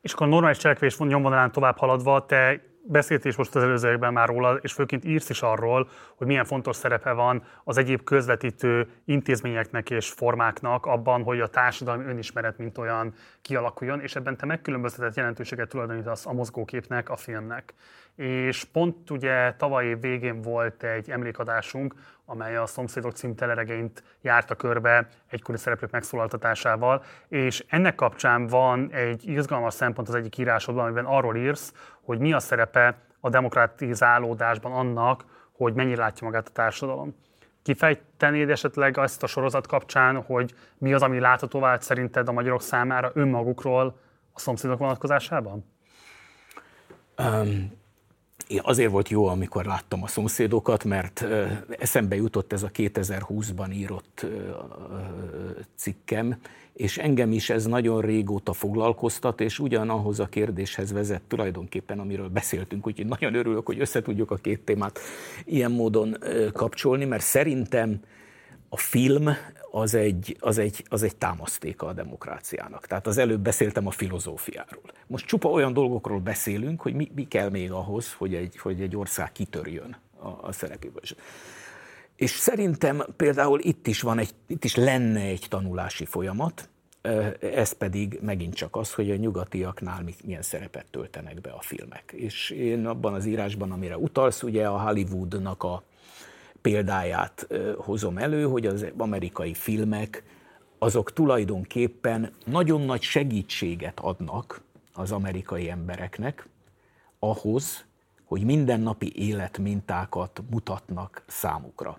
És akkor a normális cselekvés nyomvonalán tovább haladva, te beszélt is most az előzőekben már róla, és főként írsz is arról, hogy milyen fontos szerepe van az egyéb közvetítő intézményeknek és formáknak abban, hogy a társadalmi önismeret mint olyan kialakuljon, és ebben te megkülönböztetett jelentőséget tulajdonítasz a mozgóképnek, a filmnek. És pont ugye tavaly év végén volt egy emlékadásunk, amely a Szomszédok cím teleregényt járta körbe egykori szereplők megszólaltatásával, és ennek kapcsán van egy izgalmas szempont az egyik írásodban, amiben arról írsz, hogy mi a szerepe a demokratizálódásban annak, hogy mennyire látja magát a társadalom. Kifejtenéd esetleg azt a sorozat kapcsán, hogy mi az, ami látható vált szerinted a magyarok számára önmagukról a szomszédok vonatkozásában? Um, azért volt jó, amikor láttam a szomszédokat, mert eszembe jutott ez a 2020-ban írott cikkem, és engem is ez nagyon régóta foglalkoztat, és ugyanahoz a kérdéshez vezet tulajdonképpen, amiről beszéltünk, úgyhogy nagyon örülök, hogy összetudjuk a két témát ilyen módon kapcsolni, mert szerintem a film az egy, az, egy, az egy támasztéka a demokráciának. Tehát az előbb beszéltem a filozófiáról. Most csupa olyan dolgokról beszélünk, hogy mi, mi kell még ahhoz, hogy egy, hogy egy ország kitörjön a, a szerepéből. És szerintem például itt is van egy, itt is lenne egy tanulási folyamat, ez pedig megint csak az, hogy a nyugatiaknál milyen szerepet töltenek be a filmek. És én abban az írásban, amire utalsz, ugye a Hollywoodnak a példáját hozom elő, hogy az amerikai filmek azok tulajdonképpen nagyon nagy segítséget adnak az amerikai embereknek ahhoz, hogy mindennapi életmintákat mutatnak számukra.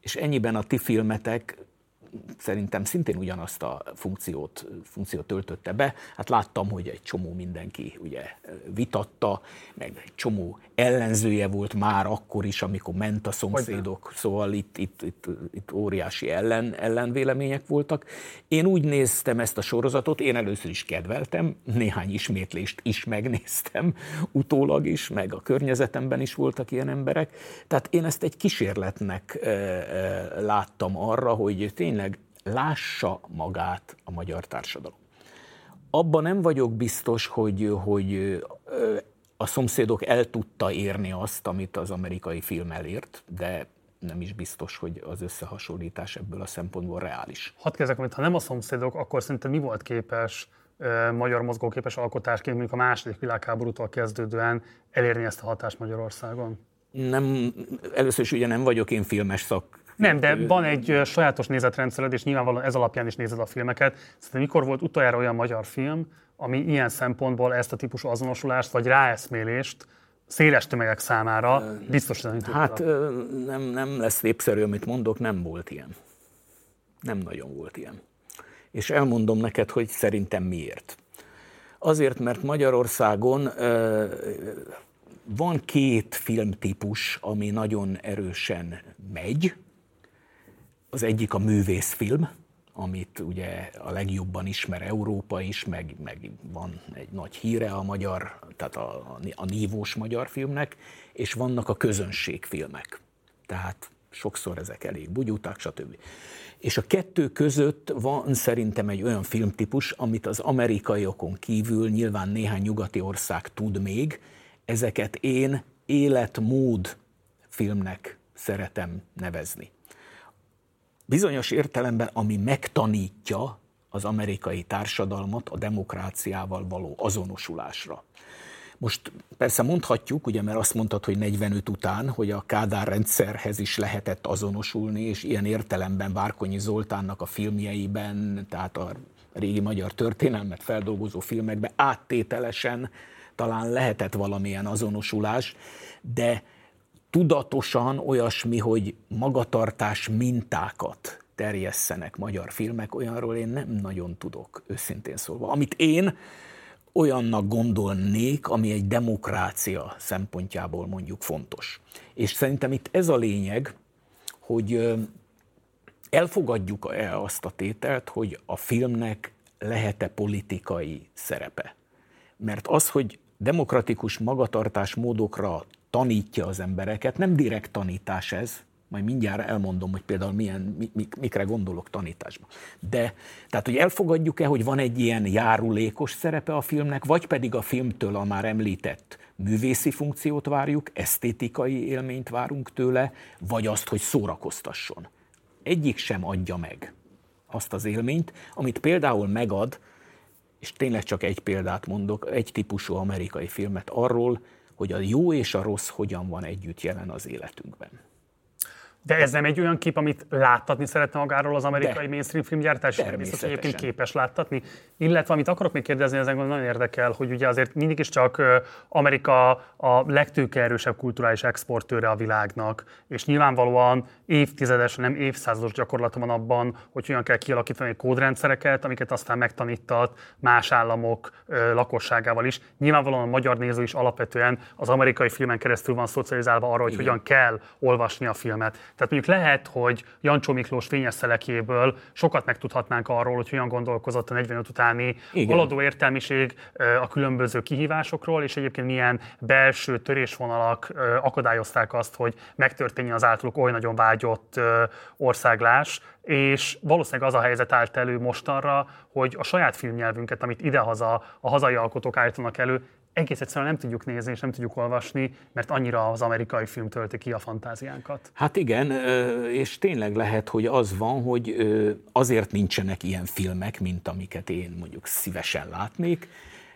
És ennyiben a ti filmetek szerintem szintén ugyanazt a funkciót, funkciót töltötte be. Hát láttam, hogy egy csomó mindenki ugye vitatta, meg egy csomó ellenzője volt már akkor is, amikor ment a szomszédok, szóval itt, itt, itt, itt óriási ellen, ellenvélemények voltak. Én úgy néztem ezt a sorozatot, én először is kedveltem, néhány ismétlést is megnéztem, utólag is, meg a környezetemben is voltak ilyen emberek. Tehát én ezt egy kísérletnek e, e, láttam arra, hogy tényleg lássa magát a magyar társadalom. Abban nem vagyok biztos, hogy, hogy a szomszédok el tudta érni azt, amit az amerikai film elért, de nem is biztos, hogy az összehasonlítás ebből a szempontból reális. Hadd kezdek, hogy ha nem a szomszédok, akkor szerintem mi volt képes magyar mozgóképes alkotásként mondjuk a második világháborútól kezdődően elérni ezt a hatást Magyarországon? Nem, először is ugye nem vagyok én filmes szak, nem, de van egy sajátos nézetrendszered, és nyilvánvalóan ez alapján is nézed a filmeket. Szerintem mikor volt utoljára olyan magyar film, ami ilyen szempontból ezt a típusú azonosulást vagy ráeszmélést széles tömegek számára biztosítani tudta? Hát nem, nem lesz népszerű, amit mondok, nem volt ilyen. Nem nagyon volt ilyen. És elmondom neked, hogy szerintem miért. Azért, mert Magyarországon van két filmtípus, ami nagyon erősen megy. Az egyik a művészfilm, amit ugye a legjobban ismer Európa is, meg, meg van egy nagy híre a magyar, tehát a, a nívós magyar filmnek, és vannak a közönségfilmek. Tehát sokszor ezek elég bugyuták, stb. És a kettő között van szerintem egy olyan filmtípus, amit az amerikaiokon kívül nyilván néhány nyugati ország tud még, ezeket én életmód filmnek szeretem nevezni. Bizonyos értelemben, ami megtanítja az amerikai társadalmat a demokráciával való azonosulásra. Most persze mondhatjuk, ugye, mert azt mondtad, hogy 45 után, hogy a Kádár rendszerhez is lehetett azonosulni, és ilyen értelemben Várkonyi Zoltánnak a filmjeiben, tehát a régi magyar történelmet feldolgozó filmekben áttételesen talán lehetett valamilyen azonosulás, de tudatosan olyasmi, hogy magatartás mintákat terjesszenek magyar filmek, olyanról én nem nagyon tudok, őszintén szólva. Amit én olyannak gondolnék, ami egy demokrácia szempontjából mondjuk fontos. És szerintem itt ez a lényeg, hogy elfogadjuk-e azt a tételt, hogy a filmnek lehet-e politikai szerepe. Mert az, hogy demokratikus magatartás módokra tanítja az embereket, nem direkt tanítás ez, majd mindjárt elmondom, hogy például milyen, mik, mikre gondolok tanításban. De, tehát, hogy elfogadjuk-e, hogy van egy ilyen járulékos szerepe a filmnek, vagy pedig a filmtől a már említett művészi funkciót várjuk, esztétikai élményt várunk tőle, vagy azt, hogy szórakoztasson. Egyik sem adja meg azt az élményt, amit például megad, és tényleg csak egy példát mondok, egy típusú amerikai filmet arról, hogy a jó és a rossz hogyan van együtt jelen az életünkben. De ez nem egy olyan kép, amit láttatni szeretne magáról az amerikai De. mainstream filmgyártás? Biztos, hogy egyébként képes láttatni. Illetve amit akarok még kérdezni, ezen nagyon érdekel, hogy ugye azért mindig is csak Amerika a legtőkeerősebb kulturális exportőre a világnak, és nyilvánvalóan évtizedes, nem évszázados gyakorlata van abban, hogy hogyan kell kialakítani kódrendszereket, amiket aztán megtanítat más államok lakosságával is. Nyilvánvalóan a magyar néző is alapvetően az amerikai filmen keresztül van szocializálva arra, hogy Igen. hogyan kell olvasni a filmet. Tehát mondjuk lehet, hogy Jancsó Miklós fényes szelekéből sokat megtudhatnánk arról, hogy hogyan gondolkozott a 45 utáni Igen. haladó értelmiség a különböző kihívásokról, és egyébként milyen belső törésvonalak akadályozták azt, hogy megtörténjen az általuk oly nagyon vágyott országlás, és valószínűleg az a helyzet állt elő mostanra, hogy a saját filmnyelvünket, amit idehaza a hazai alkotók állítanak elő, egész egyszerűen nem tudjuk nézni és nem tudjuk olvasni, mert annyira az amerikai film tölti ki a fantáziánkat. Hát igen, és tényleg lehet, hogy az van, hogy azért nincsenek ilyen filmek, mint amiket én mondjuk szívesen látnék,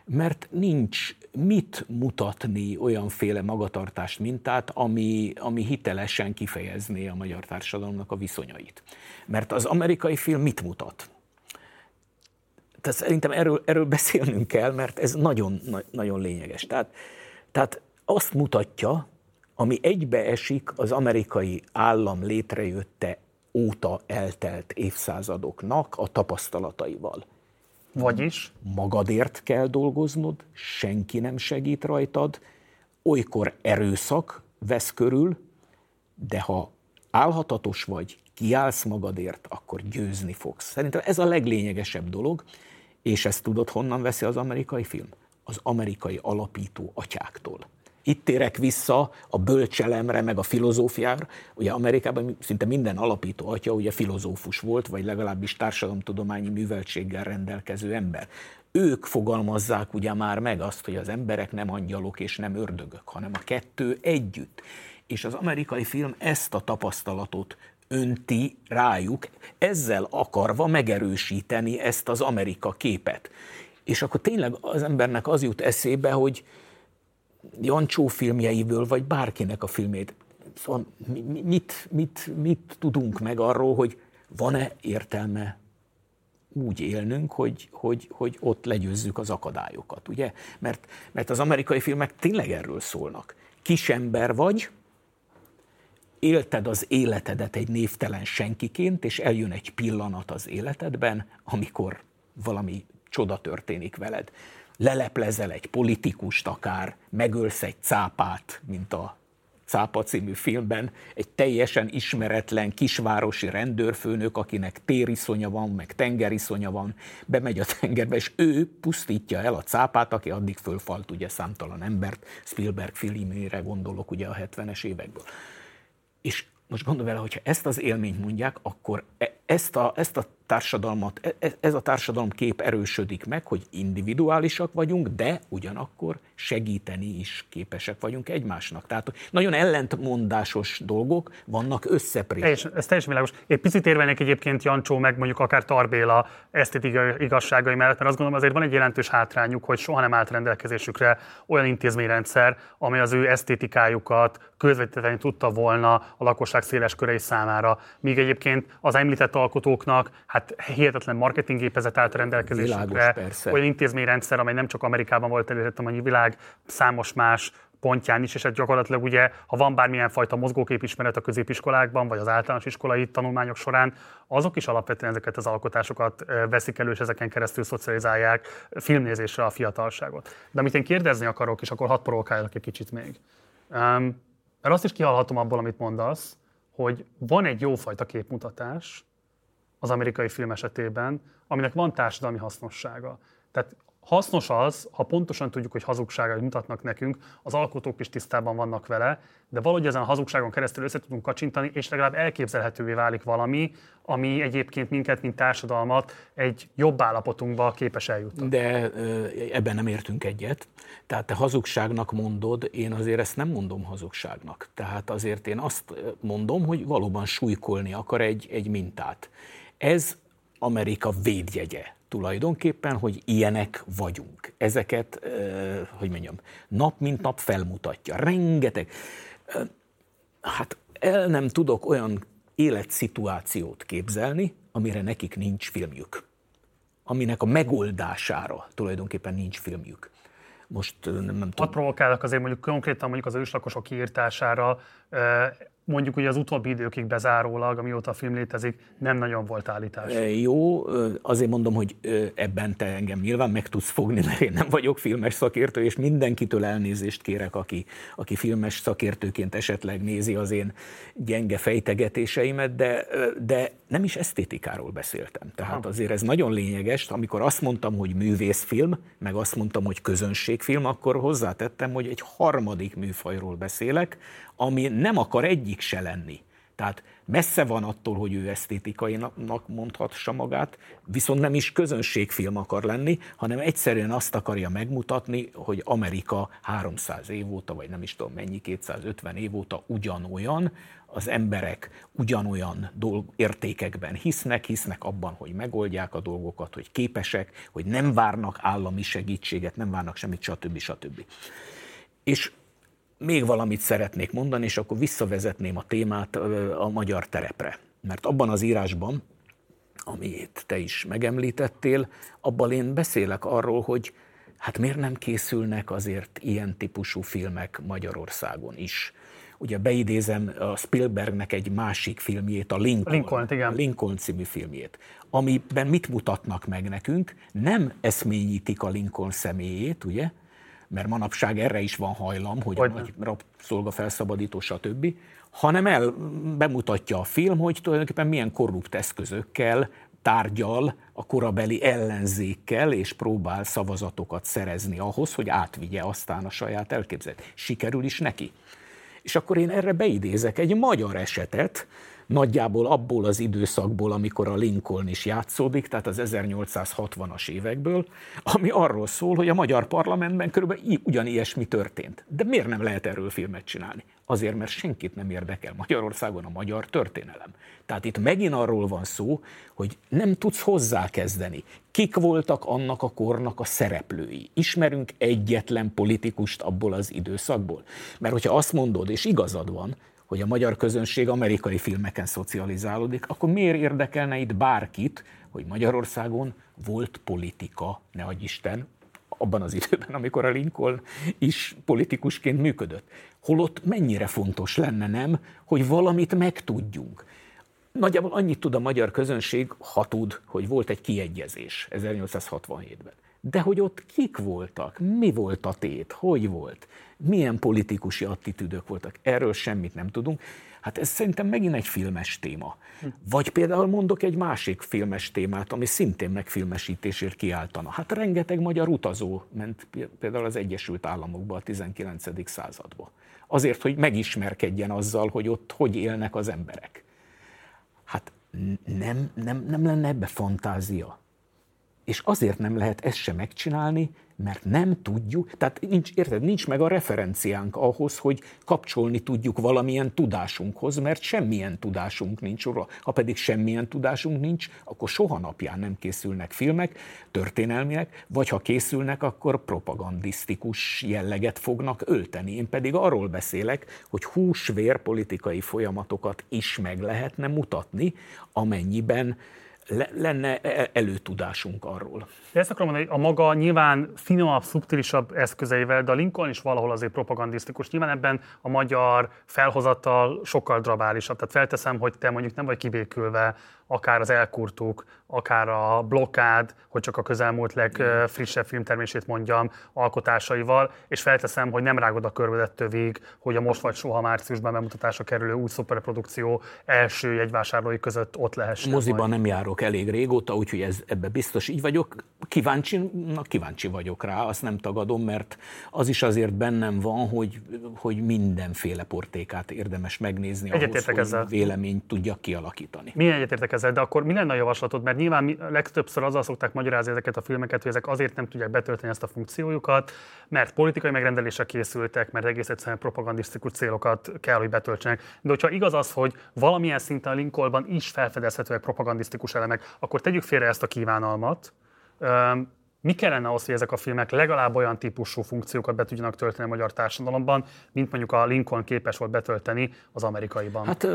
mert nincs mit mutatni olyanféle magatartást, mintát, ami, ami hitelesen kifejezné a magyar társadalomnak a viszonyait. Mert az amerikai film mit mutat? Tehát szerintem erről, erről beszélnünk kell, mert ez nagyon, nagyon lényeges. Tehát, tehát azt mutatja, ami egybeesik az amerikai állam létrejötte óta eltelt évszázadoknak a tapasztalataival. Vagyis? Magadért kell dolgoznod, senki nem segít rajtad, olykor erőszak vesz körül, de ha álhatatos vagy, kiállsz magadért, akkor győzni fogsz. Szerintem ez a leglényegesebb dolog, és ezt tudod, honnan veszi az amerikai film? Az amerikai alapító atyáktól. Itt térek vissza a bölcselemre, meg a filozófiára. Ugye Amerikában szinte minden alapító atya ugye filozófus volt, vagy legalábbis társadalomtudományi műveltséggel rendelkező ember. Ők fogalmazzák ugye már meg azt, hogy az emberek nem angyalok és nem ördögök, hanem a kettő együtt. És az amerikai film ezt a tapasztalatot önti rájuk, ezzel akarva megerősíteni ezt az Amerika képet. És akkor tényleg az embernek az jut eszébe, hogy Jancsó filmjeiből, vagy bárkinek a filmét, szóval mit, mit, mit tudunk meg arról, hogy van-e értelme úgy élnünk, hogy, hogy, hogy ott legyőzzük az akadályokat, ugye? Mert, mert az amerikai filmek tényleg erről szólnak. Kisember vagy, élted az életedet egy névtelen senkiként, és eljön egy pillanat az életedben, amikor valami csoda történik veled. leleplezel egy politikust akár, megölsz egy cápát, mint a Cápa című filmben egy teljesen ismeretlen kisvárosi rendőrfőnök, akinek tériszonya van, meg tengeriszonya van, bemegy a tengerbe, és ő pusztítja el a cápát, aki addig fölfalt ugye számtalan embert, Spielberg filmére gondolok ugye a 70-es évekből. És most gondolj vele, hogyha ezt az élményt mondják, akkor e- ezt a, ezt a társadalmat, e- e- ez a társadalom kép erősödik meg, hogy individuálisak vagyunk, de ugyanakkor segíteni is képesek vagyunk egymásnak. Tehát nagyon ellentmondásos dolgok vannak összeprések. Ez teljesen világos. Egy picit érvelnék egyébként Jancsó, meg mondjuk akár Tarbéla esztétikai igazságai mellett, mert azt gondolom azért van egy jelentős hátrányuk, hogy soha nem állt rendelkezésükre olyan intézményrendszer, ami az ő esztétikájukat közvetíteni tudta volna a lakosság széles körei számára. Míg egyébként az említett alkotóknak hát hihetetlen marketinggépezet állt rendelkezésükre, Világos, olyan intézményrendszer, amely nem csak Amerikában volt elérhető, hanem a világ számos más pontján is, és hát gyakorlatilag ugye, ha van bármilyen fajta mozgóképismeret a középiskolákban, vagy az általános iskolai tanulmányok során, azok is alapvetően ezeket az alkotásokat veszik elő, és ezeken keresztül szocializálják filmnézésre a fiatalságot. De amit én kérdezni akarok, és akkor hadd provokáljak egy kicsit még. Um, mert azt is kihallhatom abból, amit mondasz, hogy van egy jófajta képmutatás az amerikai film esetében, aminek van társadalmi hasznossága. Tehát hasznos az, ha pontosan tudjuk, hogy hazugságai mutatnak nekünk, az alkotók is tisztában vannak vele, de valahogy ezen a hazugságon keresztül össze tudunk kacsintani, és legalább elképzelhetővé válik valami, ami egyébként minket, mint társadalmat egy jobb állapotunkba képes eljutni. De ebben nem értünk egyet. Tehát te hazugságnak mondod, én azért ezt nem mondom hazugságnak. Tehát azért én azt mondom, hogy valóban súlykolni akar egy, egy mintát. Ez Amerika védjegye tulajdonképpen, hogy ilyenek vagyunk. Ezeket, hogy mondjam, nap mint nap felmutatja. Rengeteg. Hát el nem tudok olyan életszituációt képzelni, amire nekik nincs filmjük. Aminek a megoldására tulajdonképpen nincs filmjük. Most nem, nem tudom. Hadd provokálok azért mondjuk konkrétan mondjuk az őslakosok kiírtására mondjuk ugye az utóbbi időkig bezárólag, amióta a film létezik, nem nagyon volt állítás. Jó, azért mondom, hogy ebben te engem nyilván meg tudsz fogni, mert én nem vagyok filmes szakértő, és mindenkitől elnézést kérek, aki, aki filmes szakértőként esetleg nézi az én gyenge fejtegetéseimet, de, de nem is esztétikáról beszéltem. Tehát azért ez nagyon lényeges, amikor azt mondtam, hogy művészfilm, meg azt mondtam, hogy közönségfilm, akkor hozzátettem, hogy egy harmadik műfajról beszélek, ami nem akar egyik se lenni. Tehát messze van attól, hogy ő esztétikainak mondhassa magát, viszont nem is közönségfilm akar lenni, hanem egyszerűen azt akarja megmutatni, hogy Amerika 300 év óta, vagy nem is tudom mennyi, 250 év óta ugyanolyan, az emberek ugyanolyan dolg, értékekben hisznek, hisznek abban, hogy megoldják a dolgokat, hogy képesek, hogy nem várnak állami segítséget, nem várnak semmit, stb. stb. És még valamit szeretnék mondani, és akkor visszavezetném a témát a magyar terepre. Mert abban az írásban, amit te is megemlítettél, abban én beszélek arról, hogy hát miért nem készülnek azért ilyen típusú filmek Magyarországon is. Ugye beidézem a Spielbergnek egy másik filmjét, a Lincoln, Lincoln, igen. Lincoln című filmjét, amiben mit mutatnak meg nekünk? Nem eszményítik a Lincoln személyét, ugye, mert manapság erre is van hajlam, hogy hogy a nagy rabszolga felszabadító, stb., hanem el bemutatja a film, hogy tulajdonképpen milyen korrupt eszközökkel tárgyal a korabeli ellenzékkel, és próbál szavazatokat szerezni ahhoz, hogy átvigye aztán a saját elképzelét. Sikerül is neki. És akkor én erre beidézek egy magyar esetet, nagyjából abból az időszakból, amikor a Lincoln is játszódik, tehát az 1860-as évekből, ami arról szól, hogy a magyar parlamentben körülbelül ugyanilyesmi történt. De miért nem lehet erről filmet csinálni? Azért, mert senkit nem érdekel Magyarországon a magyar történelem. Tehát itt megint arról van szó, hogy nem tudsz hozzákezdeni. Kik voltak annak a kornak a szereplői? Ismerünk egyetlen politikust abból az időszakból? Mert hogyha azt mondod, és igazad van, hogy a magyar közönség amerikai filmeken szocializálódik, akkor miért érdekelne itt bárkit, hogy Magyarországon volt politika, ne Isten, abban az időben, amikor a Lincoln is politikusként működött. Holott mennyire fontos lenne, nem, hogy valamit megtudjunk. Nagyjából annyit tud a magyar közönség, ha tud, hogy volt egy kiegyezés 1867-ben. de hogy ott kik voltak, mi volt a tét, hogy volt, milyen politikusi attitűdök voltak, erről semmit nem tudunk. Hát ez szerintem megint egy filmes téma. Vagy például mondok egy másik filmes témát, ami szintén megfilmesítésért kiáltana. Hát rengeteg magyar utazó ment például az Egyesült Államokba a 19. századba. Azért, hogy megismerkedjen azzal, hogy ott hogy élnek az emberek. Hát nem, nem, nem lenne ebbe fantázia. És azért nem lehet ezt sem megcsinálni, mert nem tudjuk, tehát nincs, érted, nincs meg a referenciánk ahhoz, hogy kapcsolni tudjuk valamilyen tudásunkhoz, mert semmilyen tudásunk nincs róla. Ha pedig semmilyen tudásunk nincs, akkor soha napján nem készülnek filmek, történelmiek, vagy ha készülnek, akkor propagandisztikus jelleget fognak ölteni. Én pedig arról beszélek, hogy húsvér politikai folyamatokat is meg lehetne mutatni, amennyiben lenne e-, előtudásunk arról. De ezt akarom mondani, a maga nyilván finomabb, szubtilisabb eszközeivel, de a Lincoln is valahol azért propagandisztikus. Nyilván ebben a magyar felhozattal sokkal drabálisabb. Tehát felteszem, hogy te mondjuk nem vagy kibékülve akár az elkurtuk, akár a blokkád, hogy csak a közelmúlt legfrissebb filmtermését mondjam, alkotásaival, és felteszem, hogy nem rágod a körvedet tövig, hogy a most vagy soha márciusban bemutatásra kerülő új szuperprodukció első jegyvásárlói között ott lehessen. Moziban nem járok elég régóta, úgyhogy ez, ebbe biztos így vagyok. Kíváncsi, na, kíváncsi vagyok rá, azt nem tagadom, mert az is azért bennem van, hogy, hogy mindenféle portékát érdemes megnézni ahhoz, hogy ezzel. véleményt tudjak kialakítani. Milyen egyetértek ezzel, de akkor mi lenne a javaslatod? Mert nyilván legtöbbször azzal szokták magyarázni ezeket a filmeket, hogy ezek azért nem tudják betölteni ezt a funkciójukat, mert politikai megrendelésre készültek, mert egész egyszerűen propagandisztikus célokat kell, hogy betöltsenek. De hogyha igaz az, hogy valamilyen szinten a Lincolnban is felfedezhetőek propagandisztikus elemek, akkor tegyük félre ezt a kívánalmat. Mi kellene ahhoz, hogy ezek a filmek legalább olyan típusú funkciókat be tudjanak tölteni a magyar társadalomban, mint mondjuk a Lincoln képes volt betölteni az amerikaiban? Hát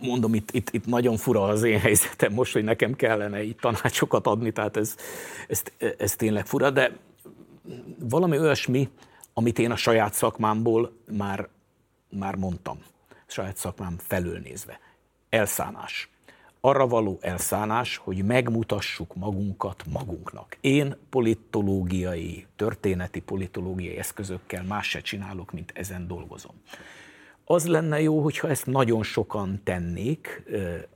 mondom, itt, itt, itt nagyon fura az én helyzetem most, hogy nekem kellene itt tanácsokat adni, tehát ez, ez, ez tényleg fura, de valami olyasmi, amit én a saját szakmámból már, már mondtam, saját szakmám felől nézve. Elszánás. Arra való elszánás, hogy megmutassuk magunkat magunknak. Én politológiai, történeti politológiai eszközökkel más se csinálok, mint ezen dolgozom. Az lenne jó, hogyha ezt nagyon sokan tennék,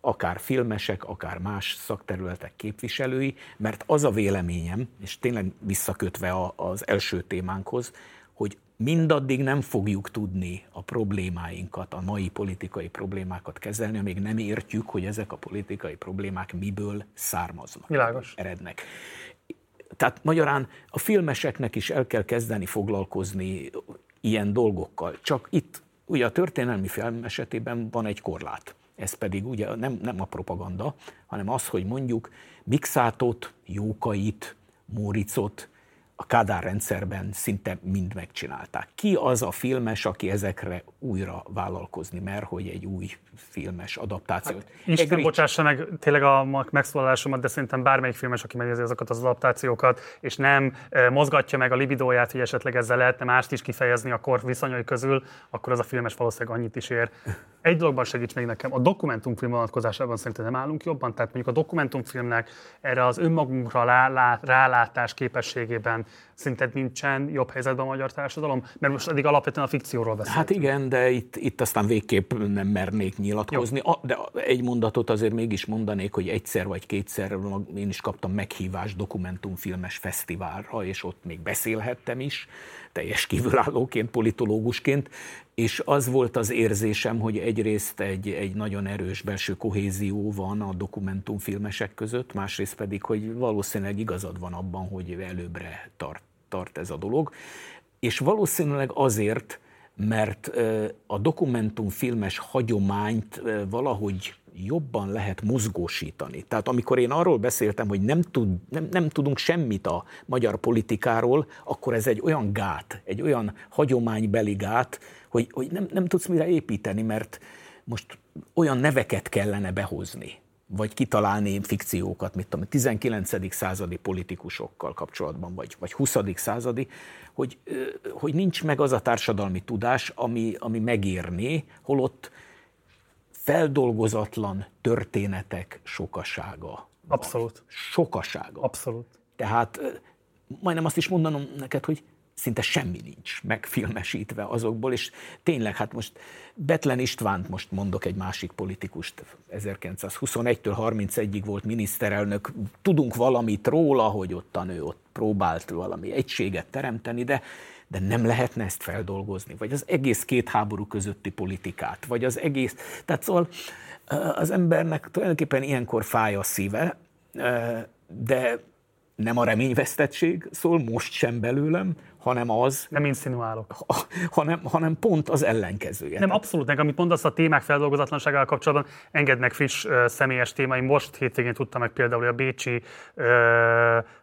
akár filmesek, akár más szakterületek képviselői, mert az a véleményem, és tényleg visszakötve az első témánkhoz, hogy mindaddig nem fogjuk tudni a problémáinkat, a mai politikai problémákat kezelni, amíg nem értjük, hogy ezek a politikai problémák miből származnak, Világos. erednek. Tehát magyarán a filmeseknek is el kell kezdeni foglalkozni ilyen dolgokkal. Csak itt Ugye a történelmi film esetében van egy korlát. Ez pedig ugye nem, nem a propaganda, hanem az, hogy mondjuk Mixátot, Jókait, Móricot a Kádár rendszerben szinte mind megcsinálták. Ki az a filmes, aki ezekre újra vállalkozni mer, hogy egy új filmes adaptációt. Hát, Isten Egrics... bocsássa meg tényleg a megszólalásomat, de szerintem bármelyik filmes, aki megnézi azokat az adaptációkat, és nem mozgatja meg a libidóját, hogy esetleg ezzel lehetne mást is kifejezni a kor viszonyai közül, akkor az a filmes valószínűleg annyit is ér. Egy dologban segíts még nekem, a dokumentumfilm vonatkozásában szerintem nem állunk jobban, tehát mondjuk a dokumentumfilmnek erre az önmagunkra rálátás képességében szerinted nincsen jobb helyzetben a magyar társadalom? Mert most eddig alapvetően a fikcióról beszélünk. Hát igen, de itt, itt aztán végképp nem mernék nyilatkozni. Jó. De egy mondatot azért mégis mondanék, hogy egyszer vagy kétszer én is kaptam meghívást dokumentumfilmes fesztiválra, és ott még beszélhettem is, teljes kívülállóként, politológusként, és az volt az érzésem, hogy egyrészt egy, egy nagyon erős belső kohézió van a dokumentumfilmesek között, másrészt pedig, hogy valószínűleg igazad van abban, hogy előbbre tart, tart ez a dolog. És valószínűleg azért, mert a dokumentumfilmes hagyományt valahogy jobban lehet mozgósítani. Tehát amikor én arról beszéltem, hogy nem, tud, nem, nem tudunk semmit a magyar politikáról, akkor ez egy olyan gát, egy olyan hagyománybeli gát, hogy, hogy nem, nem tudsz mire építeni, mert most olyan neveket kellene behozni, vagy kitalálni fikciókat, mit tudom, 19. századi politikusokkal kapcsolatban, vagy, vagy 20. századi, hogy, hogy nincs meg az a társadalmi tudás, ami, ami megérné, holott feldolgozatlan történetek sokasága Abszolút. Sokasága. Abszolút. Tehát majdnem azt is mondanom neked, hogy szinte semmi nincs megfilmesítve azokból, és tényleg, hát most Betlen Istvánt most mondok egy másik politikust, 1921-től 31-ig volt miniszterelnök, tudunk valamit róla, hogy ottan ő ott próbált valami egységet teremteni, de de nem lehetne ezt feldolgozni, vagy az egész két háború közötti politikát, vagy az egész, tehát szóval az embernek tulajdonképpen ilyenkor fáj a szíve, de nem a reményvesztettség szól most sem belőlem, hanem az... Nem insinuálok. Hanem, hanem pont az ellenkezője. Nem, abszolút. Nekem, amit mondasz a témák feldolgozatlanságával kapcsolatban, engedd meg friss uh, személyes témáim. Most hétvégén tudtam meg például, hogy a Bécsi uh,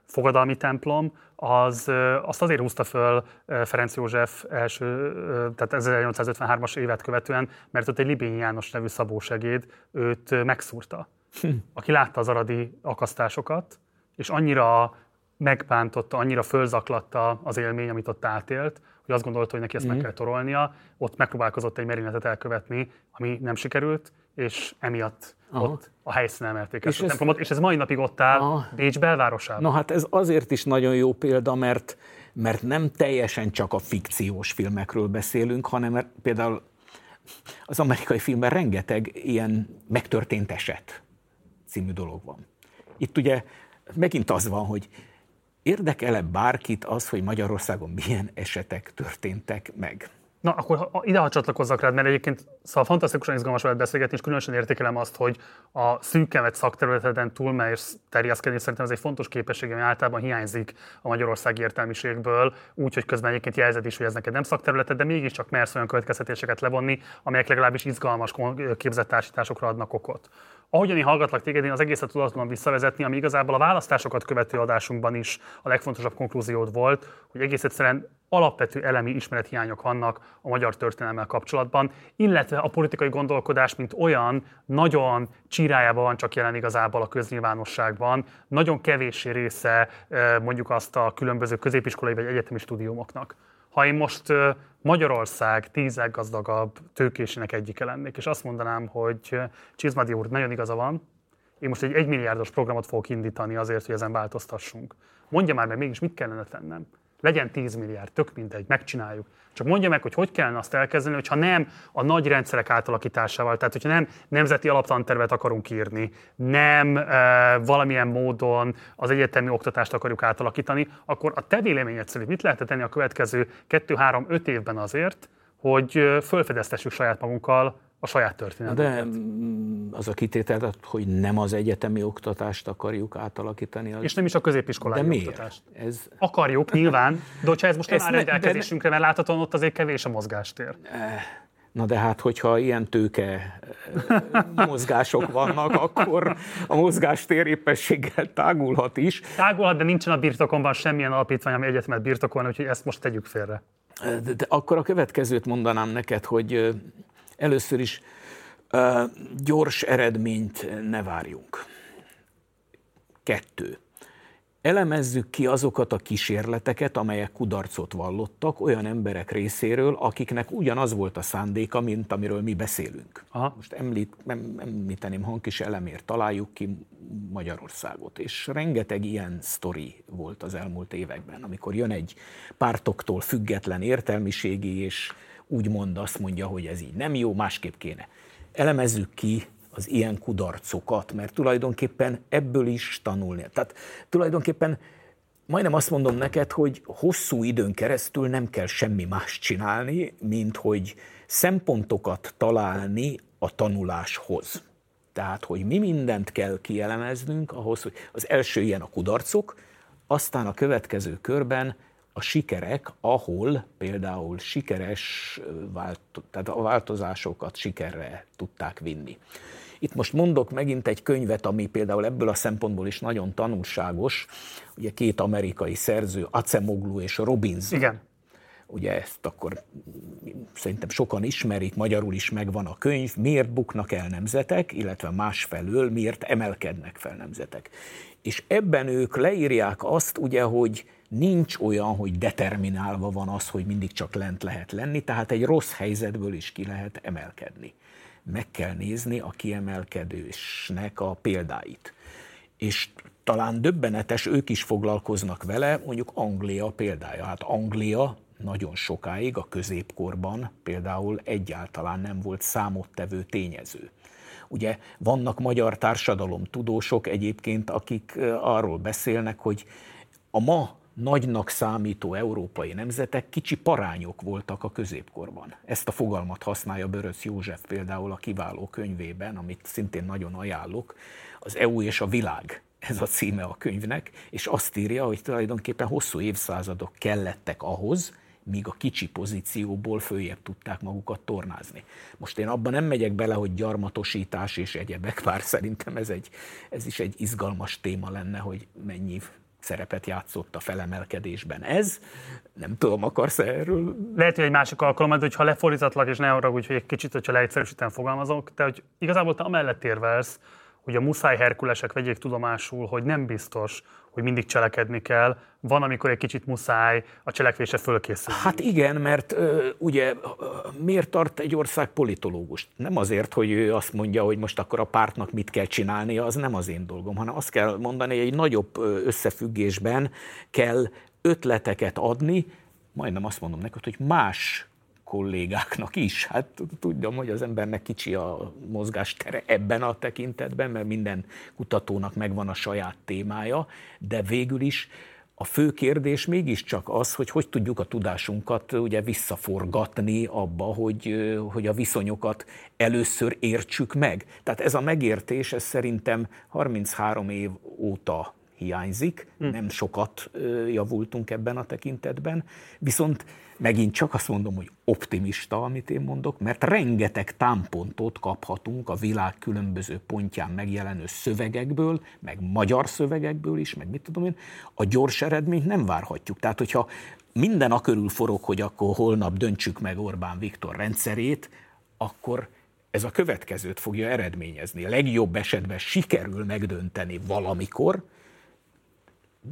fogadalmi templom, az, azt azért húzta föl Ferenc József első, tehát 1853-as évet követően, mert ott egy Libényi János nevű szabósegéd őt megszúrta. Hm. Aki látta az aradi akasztásokat, és annyira megbántotta, annyira fölzaklatta az élmény, amit ott átélt, hogy azt gondolta, hogy neki ezt mm. meg mhm. kell torolnia. Ott megpróbálkozott egy merényletet elkövetni, ami nem sikerült, és emiatt Aha. ott a helyszínen emelték ezt és a ez... templomot, és ez mai napig ott áll Aha. Bécs belvárosában. Na hát ez azért is nagyon jó példa, mert, mert nem teljesen csak a fikciós filmekről beszélünk, hanem mert például az amerikai filmben rengeteg ilyen megtörtént eset című dolog van. Itt ugye megint az van, hogy Érdekel-e bárkit az, hogy Magyarországon milyen esetek történtek meg? Na, akkor ide ha csatlakozzak rád, mert egyébként szóval fantasztikusan izgalmas veled beszélgetni, és különösen értékelem azt, hogy a szűkemet szakterületeden túlmegysz terjeszkedni. Szerintem ez egy fontos képesség, ami általában hiányzik a magyarországi értelmiségből, úgy, hogy közben egyébként jelzed is, hogy ez neked nem szakterületed, de mégiscsak mersz olyan következtetéseket levonni, amelyek legalábbis izgalmas képzettársításokra adnak okot. Ahogyan én hallgatlak téged, én az egészet tudatlan visszavezetni, ami igazából a választásokat követő adásunkban is a legfontosabb konklúziód volt, hogy egész egyszerűen alapvető elemi ismerethiányok vannak a magyar történelmmel kapcsolatban, illetve a politikai gondolkodás, mint olyan, nagyon csírájában van csak jelen igazából a köznyilvánosságban, nagyon kevéssé része mondjuk azt a különböző középiskolai vagy egyetemi stúdiumoknak. Ha én most Magyarország tíz leggazdagabb tőkésének egyike lennék, és azt mondanám, hogy Csizmadi úr, nagyon igaza van, én most egy egymilliárdos programot fogok indítani azért, hogy ezen változtassunk. Mondja már meg mégis, mit kellene tennem legyen 10 milliárd, tök mindegy, megcsináljuk. Csak mondja meg, hogy hogy kellene azt elkezdeni, hogyha nem a nagy rendszerek átalakításával, tehát hogyha nem nemzeti alaptantervet akarunk írni, nem e, valamilyen módon az egyetemi oktatást akarjuk átalakítani, akkor a te véleményed szerint mit lehet tenni a következő 2-3-5 évben azért, hogy fölfedeztessük saját magunkkal a saját történelmet. De mm, az a kitétel, hogy nem az egyetemi oktatást akarjuk átalakítani. Az... És nem is a középiskolai de miért? oktatást. Ez... Akarjuk, nyilván, de hogyha ez most nem áll rendelkezésünkre, mert láthatóan ott azért kevés a mozgástér. Eh, na de hát, hogyha ilyen tőke eh, mozgások vannak, akkor a mozgástér épességgel tágulhat is. Tágulhat, de nincsen a birtokomban semmilyen alapítvány, ami egyetemet birtokolna, úgyhogy ezt most tegyük félre. Eh, de, de akkor a következőt mondanám neked, hogy Először is gyors eredményt ne várjunk. Kettő. Elemezzük ki azokat a kísérleteket, amelyek kudarcot vallottak olyan emberek részéről, akiknek ugyanaz volt a szándéka, mint amiről mi beszélünk. Aha. Most említ, említeném hangkis elemért, találjuk ki Magyarországot, és rengeteg ilyen sztori volt az elmúlt években, amikor jön egy pártoktól független értelmiségi és úgymond azt mondja, hogy ez így nem jó, másképp kéne. Elemezzük ki az ilyen kudarcokat, mert tulajdonképpen ebből is tanulni. Tehát tulajdonképpen majdnem azt mondom neked, hogy hosszú időn keresztül nem kell semmi más csinálni, mint hogy szempontokat találni a tanuláshoz. Tehát, hogy mi mindent kell kielemeznünk ahhoz, hogy az első ilyen a kudarcok, aztán a következő körben a sikerek, ahol például sikeres, tehát a változásokat sikerre tudták vinni. Itt most mondok megint egy könyvet, ami például ebből a szempontból is nagyon tanulságos. Ugye két amerikai szerző, Acemoglu és Robbins. Igen. Ugye ezt akkor szerintem sokan ismerik, magyarul is megvan a könyv, miért buknak el nemzetek, illetve másfelől miért emelkednek fel nemzetek. És ebben ők leírják azt, ugye, hogy nincs olyan, hogy determinálva van az, hogy mindig csak lent lehet lenni, tehát egy rossz helyzetből is ki lehet emelkedni. Meg kell nézni a kiemelkedésnek a példáit. és talán döbbenetes, ők is foglalkoznak vele, mondjuk Anglia példája. Hát Anglia nagyon sokáig a középkorban például egyáltalán nem volt számottevő tényező. Ugye vannak magyar társadalom tudósok egyébként, akik arról beszélnek, hogy a ma nagynak számító európai nemzetek kicsi parányok voltak a középkorban. Ezt a fogalmat használja Böröc József például a kiváló könyvében, amit szintén nagyon ajánlok, az EU és a világ ez a címe a könyvnek, és azt írja, hogy tulajdonképpen hosszú évszázadok kellettek ahhoz, míg a kicsi pozícióból följebb tudták magukat tornázni. Most én abban nem megyek bele, hogy gyarmatosítás és egyebek, bár szerintem ez, egy, ez is egy izgalmas téma lenne, hogy mennyi szerepet játszott a felemelkedésben ez. Nem tudom, akarsz erről? Lehet, hogy egy másik alkalom, hogyha lefordítatlak, és ne arra, hogy egy kicsit, hogyha leegyszerűsíten fogalmazok, de hogy igazából te amellett érvelsz, hogy a muszáj herkulesek vegyék tudomásul, hogy nem biztos, hogy mindig cselekedni kell, van, amikor egy kicsit muszáj a cselekvése fölkészülni. Hát igen, mert ugye miért tart egy ország politológust? Nem azért, hogy ő azt mondja, hogy most akkor a pártnak mit kell csinálnia, az nem az én dolgom, hanem azt kell mondani, hogy egy nagyobb összefüggésben kell ötleteket adni, majdnem azt mondom neked, hogy más kollégáknak is. Hát tudjam, hogy az embernek kicsi a mozgástere ebben a tekintetben, mert minden kutatónak megvan a saját témája, de végül is a fő kérdés mégiscsak az, hogy hogy tudjuk a tudásunkat ugye visszaforgatni abba, hogy, hogy a viszonyokat először értsük meg. Tehát ez a megértés, ez szerintem 33 év óta hiányzik, hm. nem sokat javultunk ebben a tekintetben, viszont megint csak azt mondom, hogy optimista, amit én mondok, mert rengeteg támpontot kaphatunk a világ különböző pontján megjelenő szövegekből, meg magyar szövegekből is, meg mit tudom én, a gyors eredményt nem várhatjuk. Tehát, hogyha minden a körül forog, hogy akkor holnap döntsük meg Orbán Viktor rendszerét, akkor ez a következőt fogja eredményezni. A legjobb esetben sikerül megdönteni valamikor,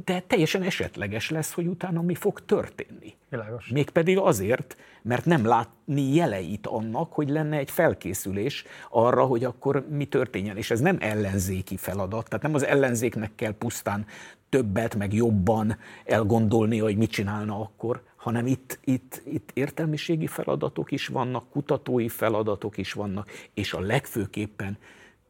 de teljesen esetleges lesz, hogy utána mi fog történni. Világos. Mégpedig azért, mert nem látni jeleit annak, hogy lenne egy felkészülés arra, hogy akkor mi történjen. És ez nem ellenzéki feladat, tehát nem az ellenzéknek kell pusztán többet, meg jobban elgondolni, hogy mit csinálna akkor, hanem itt, itt, itt értelmiségi feladatok is vannak, kutatói feladatok is vannak, és a legfőképpen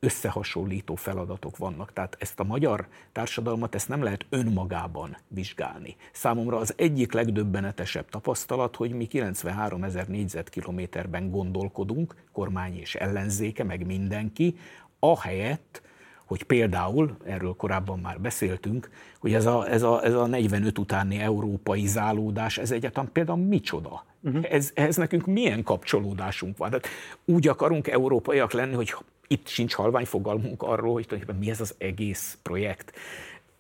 összehasonlító feladatok vannak. Tehát ezt a magyar társadalmat ezt nem lehet önmagában vizsgálni. Számomra az egyik legdöbbenetesebb tapasztalat, hogy mi 93 ezer négyzetkilométerben gondolkodunk, kormány és ellenzéke, meg mindenki, ahelyett, hogy például, erről korábban már beszéltünk, hogy ez a, ez a, ez a 45 utáni európai zálódás, ez egyáltalán például micsoda? Uh-huh. Ez, ez nekünk milyen kapcsolódásunk van? Tehát úgy akarunk európaiak lenni, hogy itt sincs halvány fogalmunk arról, hogy tulajdonképpen mi ez az egész projekt.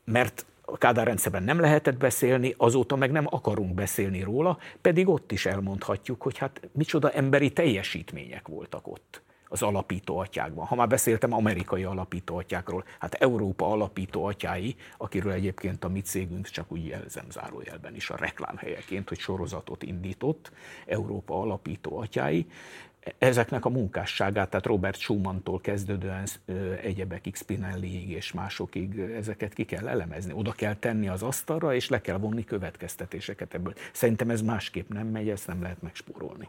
Mert a Kádár rendszerben nem lehetett beszélni, azóta meg nem akarunk beszélni róla, pedig ott is elmondhatjuk, hogy hát micsoda emberi teljesítmények voltak ott az alapító atyákban. Ha már beszéltem amerikai alapító atyákról, hát Európa alapító atyái, akiről egyébként a mi cégünk csak úgy jelzem zárójelben is a reklámhelyeként, hogy sorozatot indított, Európa alapító atyái, ezeknek a munkásságát, tehát Robert Schumantól kezdődően egyebekig, Spinelliig és másokig ezeket ki kell elemezni. Oda kell tenni az asztalra, és le kell vonni következtetéseket ebből. Szerintem ez másképp nem megy, ezt nem lehet megspórolni.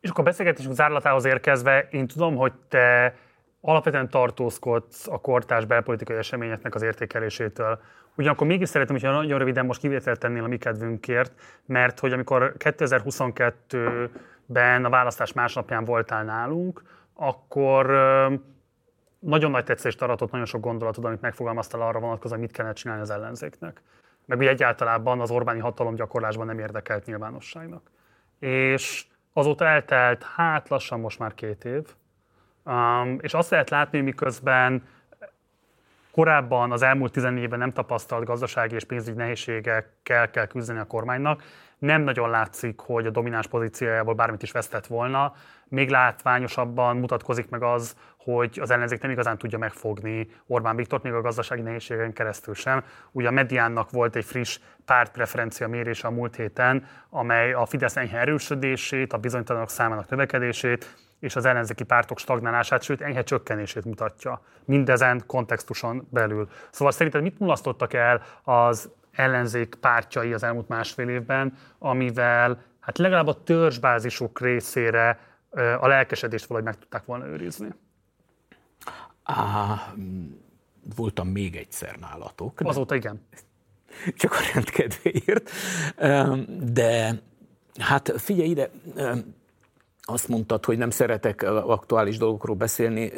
És akkor a beszélgetésünk zárlatához érkezve, én tudom, hogy te alapvetően tartózkodsz a kortás belpolitikai eseményeknek az értékelésétől. Ugyanakkor mégis szeretném, hogyha nagyon röviden most kivételt tennél a mi kedvünkért, mert hogy amikor 2022 ben a választás másnapján voltál nálunk, akkor nagyon nagy tetszést aratott nagyon sok gondolatod, amit megfogalmaztál arra vonatkozóan, mit kellene csinálni az ellenzéknek. Meg ugye egyáltalában az Orbáni hatalom gyakorlásban nem érdekelt nyilvánosságnak. És azóta eltelt, hát lassan most már két év, um, és azt lehet látni, miközben korábban az elmúlt 14 évben nem tapasztalt gazdasági és pénzügyi nehézségekkel kell küzdeni a kormánynak, nem nagyon látszik, hogy a domináns pozíciójából bármit is vesztett volna. Még látványosabban mutatkozik meg az, hogy az ellenzék nem igazán tudja megfogni Orbán Viktort, még a gazdasági nehézségen keresztül sem. Ugye a Mediánnak volt egy friss pártpreferencia mérése a múlt héten, amely a Fidesz enyhe erősödését, a bizonytalanok számának növekedését, és az ellenzéki pártok stagnálását, sőt enyhe csökkenését mutatja. Mindezen kontextuson belül. Szóval szerinted mit mulasztottak el az ellenzék pártjai az elmúlt másfél évben, amivel hát legalább a törzsbázisuk részére a lelkesedést valahogy meg tudták volna őrizni? Á, voltam még egyszer nálatok. Azóta igen. Csak a rendkedvéért. De hát figyelj ide, azt mondtad, hogy nem szeretek aktuális dolgokról beszélni.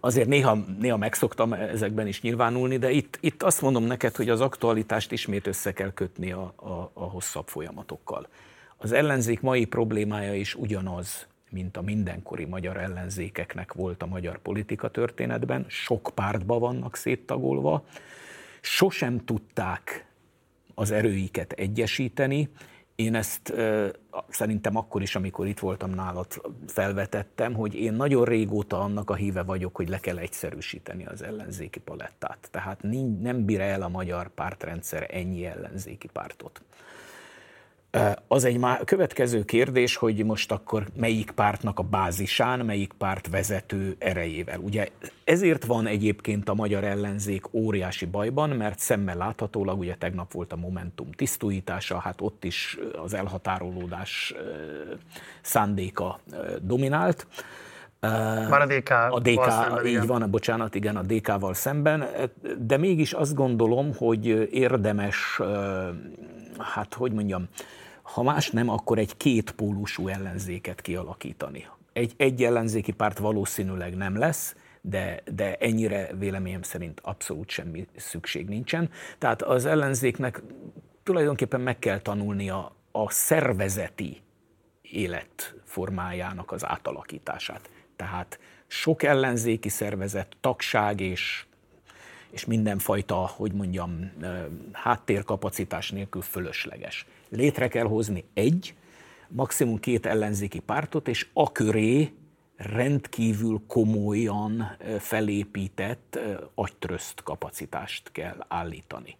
Azért néha, néha megszoktam ezekben is nyilvánulni, de itt, itt azt mondom neked, hogy az aktualitást ismét össze kell kötni a, a, a hosszabb folyamatokkal. Az ellenzék mai problémája is ugyanaz, mint a mindenkori magyar ellenzékeknek volt a magyar politika történetben. Sok pártba vannak széttagolva, sosem tudták az erőiket egyesíteni, én ezt szerintem akkor is, amikor itt voltam nálad, felvetettem, hogy én nagyon régóta annak a híve vagyok, hogy le kell egyszerűsíteni az ellenzéki palettát. Tehát nem bír el a magyar pártrendszer ennyi ellenzéki pártot. Az egy má- következő kérdés, hogy most akkor melyik pártnak a bázisán, melyik párt vezető erejével. Ugye ezért van egyébként a magyar ellenzék óriási bajban, mert szemmel láthatólag, ugye tegnap volt a Momentum tisztújítása, hát ott is az elhatárolódás szándéka dominált. Már a DK. A DK, szemben, így igen. van, bocsánat, igen, a DK-val szemben, de mégis azt gondolom, hogy érdemes, hát hogy mondjam, ha más nem, akkor egy kétpólusú ellenzéket kialakítani. Egy, egy ellenzéki párt valószínűleg nem lesz, de, de ennyire véleményem szerint abszolút semmi szükség nincsen. Tehát az ellenzéknek tulajdonképpen meg kell tanulnia a szervezeti életformájának az átalakítását. Tehát sok ellenzéki szervezet, tagság és, és mindenfajta, hogy mondjam, háttérkapacitás nélkül fölösleges. Létre kell hozni egy, maximum két ellenzéki pártot, és a köré rendkívül komolyan felépített agytröszt kapacitást kell állítani.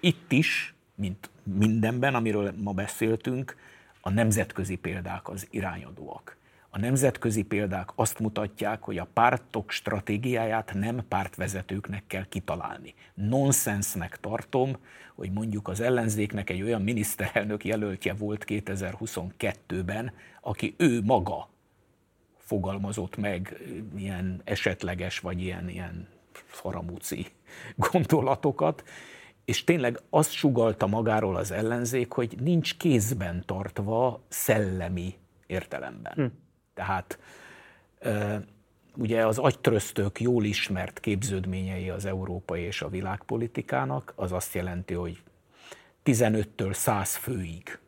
Itt is, mint mindenben, amiről ma beszéltünk, a nemzetközi példák az irányadóak. A nemzetközi példák azt mutatják, hogy a pártok stratégiáját nem pártvezetőknek kell kitalálni. Nonsensnek tartom, hogy mondjuk az ellenzéknek egy olyan miniszterelnök jelöltje volt 2022-ben, aki ő maga fogalmazott meg ilyen esetleges vagy ilyen, ilyen faramúci gondolatokat, és tényleg azt sugalta magáról az ellenzék, hogy nincs kézben tartva szellemi értelemben. Hm. Tehát ugye az agytröztök jól ismert képződményei az európai és a világpolitikának, az azt jelenti, hogy 15-től 100 főig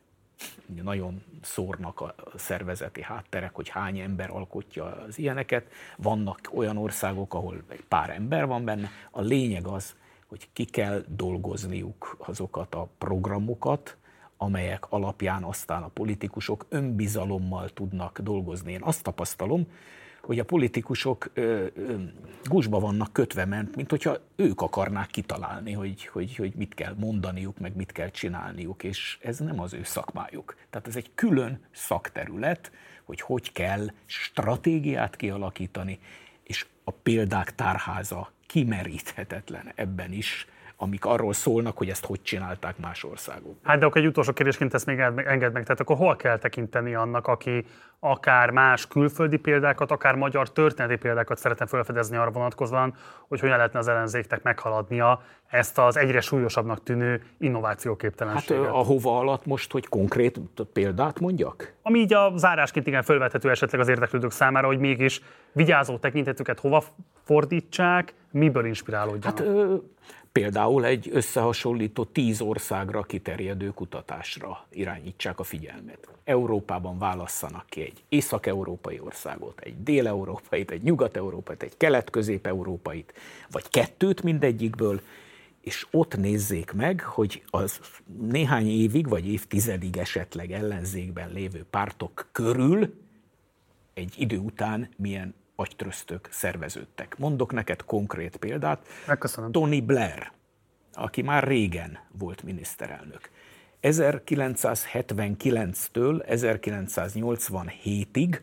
nagyon szórnak a szervezeti hátterek, hogy hány ember alkotja az ilyeneket. Vannak olyan országok, ahol egy pár ember van benne. A lényeg az, hogy ki kell dolgozniuk azokat a programokat, amelyek alapján aztán a politikusok önbizalommal tudnak dolgozni. Én azt tapasztalom, hogy a politikusok ö, ö, gusba vannak kötve, mert mint hogyha ők akarnák kitalálni, hogy, hogy, hogy mit kell mondaniuk, meg mit kell csinálniuk, és ez nem az ő szakmájuk. Tehát ez egy külön szakterület, hogy hogy kell stratégiát kialakítani, és a példák tárháza kimeríthetetlen ebben is, amik arról szólnak, hogy ezt hogy csinálták más országok. Hát de akkor egy utolsó kérdésként ezt még enged meg, tehát akkor hol kell tekinteni annak, aki akár más külföldi példákat, akár magyar történeti példákat szeretne felfedezni arra vonatkozóan, hogy hogyan lehetne az ellenzéknek meghaladnia ezt az egyre súlyosabbnak tűnő innovációképtelenséget. Hát a hova alatt most, hogy konkrét példát mondjak? Ami így a zárásként igen felvethető esetleg az érdeklődők számára, hogy mégis vigyázó tekintetüket hova fordítsák, miből inspirálódjanak? Hát ö, például egy összehasonlító tíz országra kiterjedő kutatásra irányítsák a figyelmet. Európában válasszanak ki egy észak-európai országot, egy dél-európait, egy nyugat-európait, egy kelet-közép-európait, vagy kettőt mindegyikből, és ott nézzék meg, hogy az néhány évig, vagy évtizedig esetleg ellenzékben lévő pártok körül egy idő után milyen agytröztök szerveződtek. Mondok neked konkrét példát. Megköszönöm. Tony Blair, aki már régen volt miniszterelnök. 1979-től 1987-ig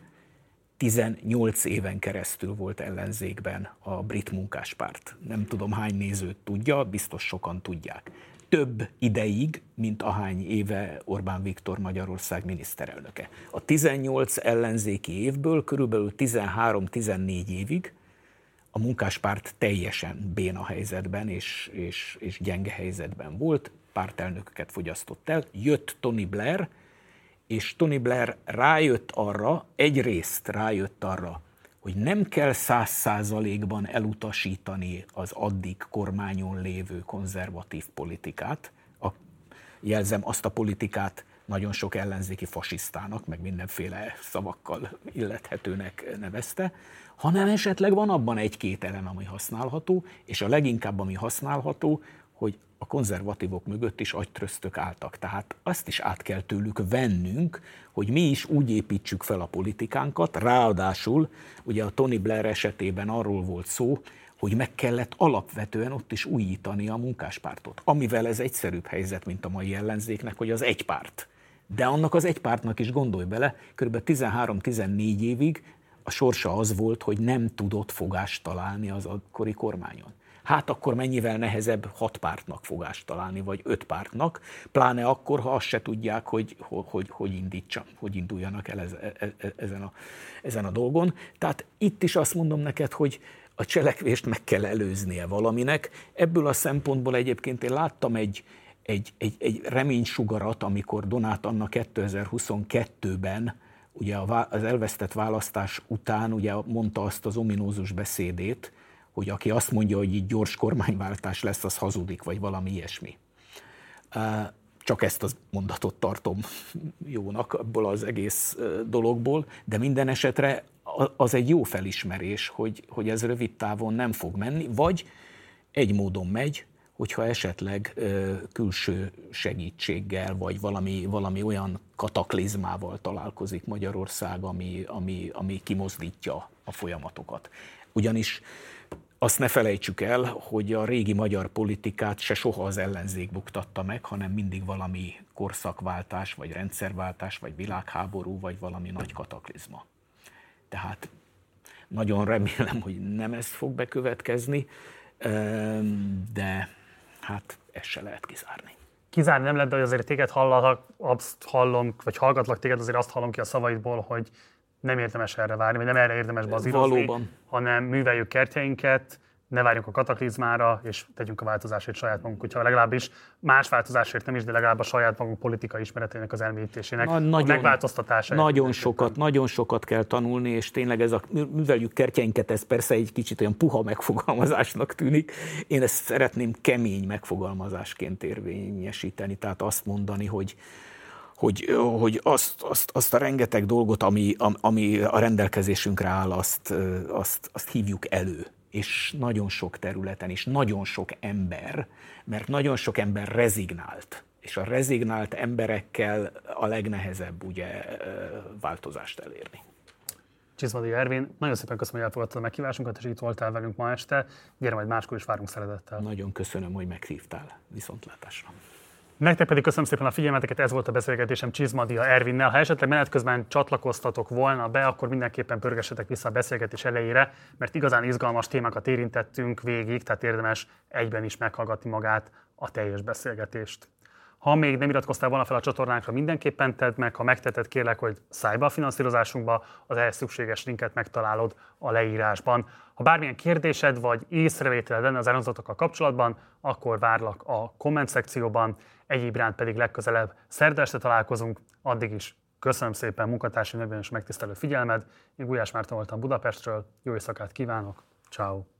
18 éven keresztül volt ellenzékben a brit munkáspárt. Nem tudom hány nézőt tudja, biztos sokan tudják. Több ideig, mint ahány éve Orbán Viktor Magyarország miniszterelnöke. A 18 ellenzéki évből körülbelül 13-14 évig a munkáspárt teljesen béna helyzetben és, és, és gyenge helyzetben volt, pártelnököket fogyasztott el. Jött Tony Blair, és Tony Blair rájött arra, egyrészt rájött arra, hogy nem kell száz százalékban elutasítani az addig kormányon lévő konzervatív politikát, a, jelzem azt a politikát, nagyon sok ellenzéki fasisztának, meg mindenféle szavakkal illethetőnek nevezte, hanem esetleg van abban egy-két elem, ami használható, és a leginkább, ami használható, hogy a konzervatívok mögött is agytröztök álltak. Tehát azt is át kell tőlük vennünk, hogy mi is úgy építsük fel a politikánkat, ráadásul ugye a Tony Blair esetében arról volt szó, hogy meg kellett alapvetően ott is újítani a munkáspártot. Amivel ez egyszerűbb helyzet, mint a mai ellenzéknek, hogy az egy párt. De annak az egy pártnak is gondolj bele, kb. 13-14 évig a sorsa az volt, hogy nem tudott fogást találni az akkori kormányon hát akkor mennyivel nehezebb hat pártnak fogást találni, vagy öt pártnak, pláne akkor, ha azt se tudják, hogy hogy, hogy, indítsa, hogy induljanak el e, e, e, ezen, a, ezen a dolgon. Tehát itt is azt mondom neked, hogy a cselekvést meg kell előznie valaminek. Ebből a szempontból egyébként én láttam egy, egy, egy, egy reménysugarat, amikor Donát Anna 2022-ben ugye az elvesztett választás után ugye mondta azt az ominózus beszédét, hogy aki azt mondja, hogy itt gyors kormányváltás lesz, az hazudik, vagy valami ilyesmi. Csak ezt a mondatot tartom jónak abból az egész dologból, de minden esetre az egy jó felismerés, hogy, hogy ez rövid távon nem fog menni, vagy egy módon megy, hogyha esetleg külső segítséggel, vagy valami, valami olyan kataklizmával találkozik Magyarország, ami, ami, ami kimozdítja a folyamatokat. Ugyanis azt ne felejtsük el, hogy a régi magyar politikát se soha az ellenzék buktatta meg, hanem mindig valami korszakváltás, vagy rendszerváltás, vagy világháború, vagy valami nagy kataklizma. Tehát nagyon remélem, hogy nem ez fog bekövetkezni, de hát ezt se lehet kizárni. Kizárni nem lehet, de azért téged hallak, azt hallom, vagy hallgatlak téged, azért azt hallom ki a szavaidból, hogy nem érdemes erre várni, vagy nem erre érdemes bazírozni, Valóban. hanem műveljük kertjeinket, ne várjunk a kataklizmára, és tegyünk a változásért saját magunk, hogyha legalábbis más változásért nem is, de legalább a saját magunk politikai ismeretének az elmélyítésének, Na, nagyon, a megváltoztatása. Nagyon sokat, nagyon sokat kell tanulni, és tényleg ez a műveljük kertjeinket, ez persze egy kicsit olyan puha megfogalmazásnak tűnik. Én ezt szeretném kemény megfogalmazásként érvényesíteni, tehát azt mondani, hogy hogy, hogy azt, azt, azt a rengeteg dolgot, ami, ami a rendelkezésünkre áll, azt, azt, azt hívjuk elő. És nagyon sok területen, és nagyon sok ember, mert nagyon sok ember rezignált. És a rezignált emberekkel a legnehezebb ugye változást elérni. Csizmadi Ervin, nagyon szépen köszönöm, hogy elfogadtad a meghívásunkat, és itt voltál velünk ma este. Gyere majd máskor is várunk szeretettel. Nagyon köszönöm, hogy meghívtál. Viszontlátásra. Nektek pedig köszönöm szépen a figyelmeteket, ez volt a beszélgetésem Csizmadia Ervinnel. Ha esetleg menet közben csatlakoztatok volna be, akkor mindenképpen pörgessetek vissza a beszélgetés elejére, mert igazán izgalmas témákat érintettünk végig, tehát érdemes egyben is meghallgatni magát a teljes beszélgetést. Ha még nem iratkoztál volna fel a csatornánkra, mindenképpen tedd meg, ha megteted, kérlek, hogy szállj be a finanszírozásunkba, az ehhez szükséges linket megtalálod a leírásban. Ha bármilyen kérdésed vagy észrevételed lenne az elhangzatokkal kapcsolatban, akkor várlak a komment szekcióban, egyéb iránt pedig legközelebb szerdeste találkozunk, addig is köszönöm szépen munkatársi nevében és megtisztelő figyelmed. Én Gulyás Márton voltam Budapestről, jó éjszakát kívánok, ciao.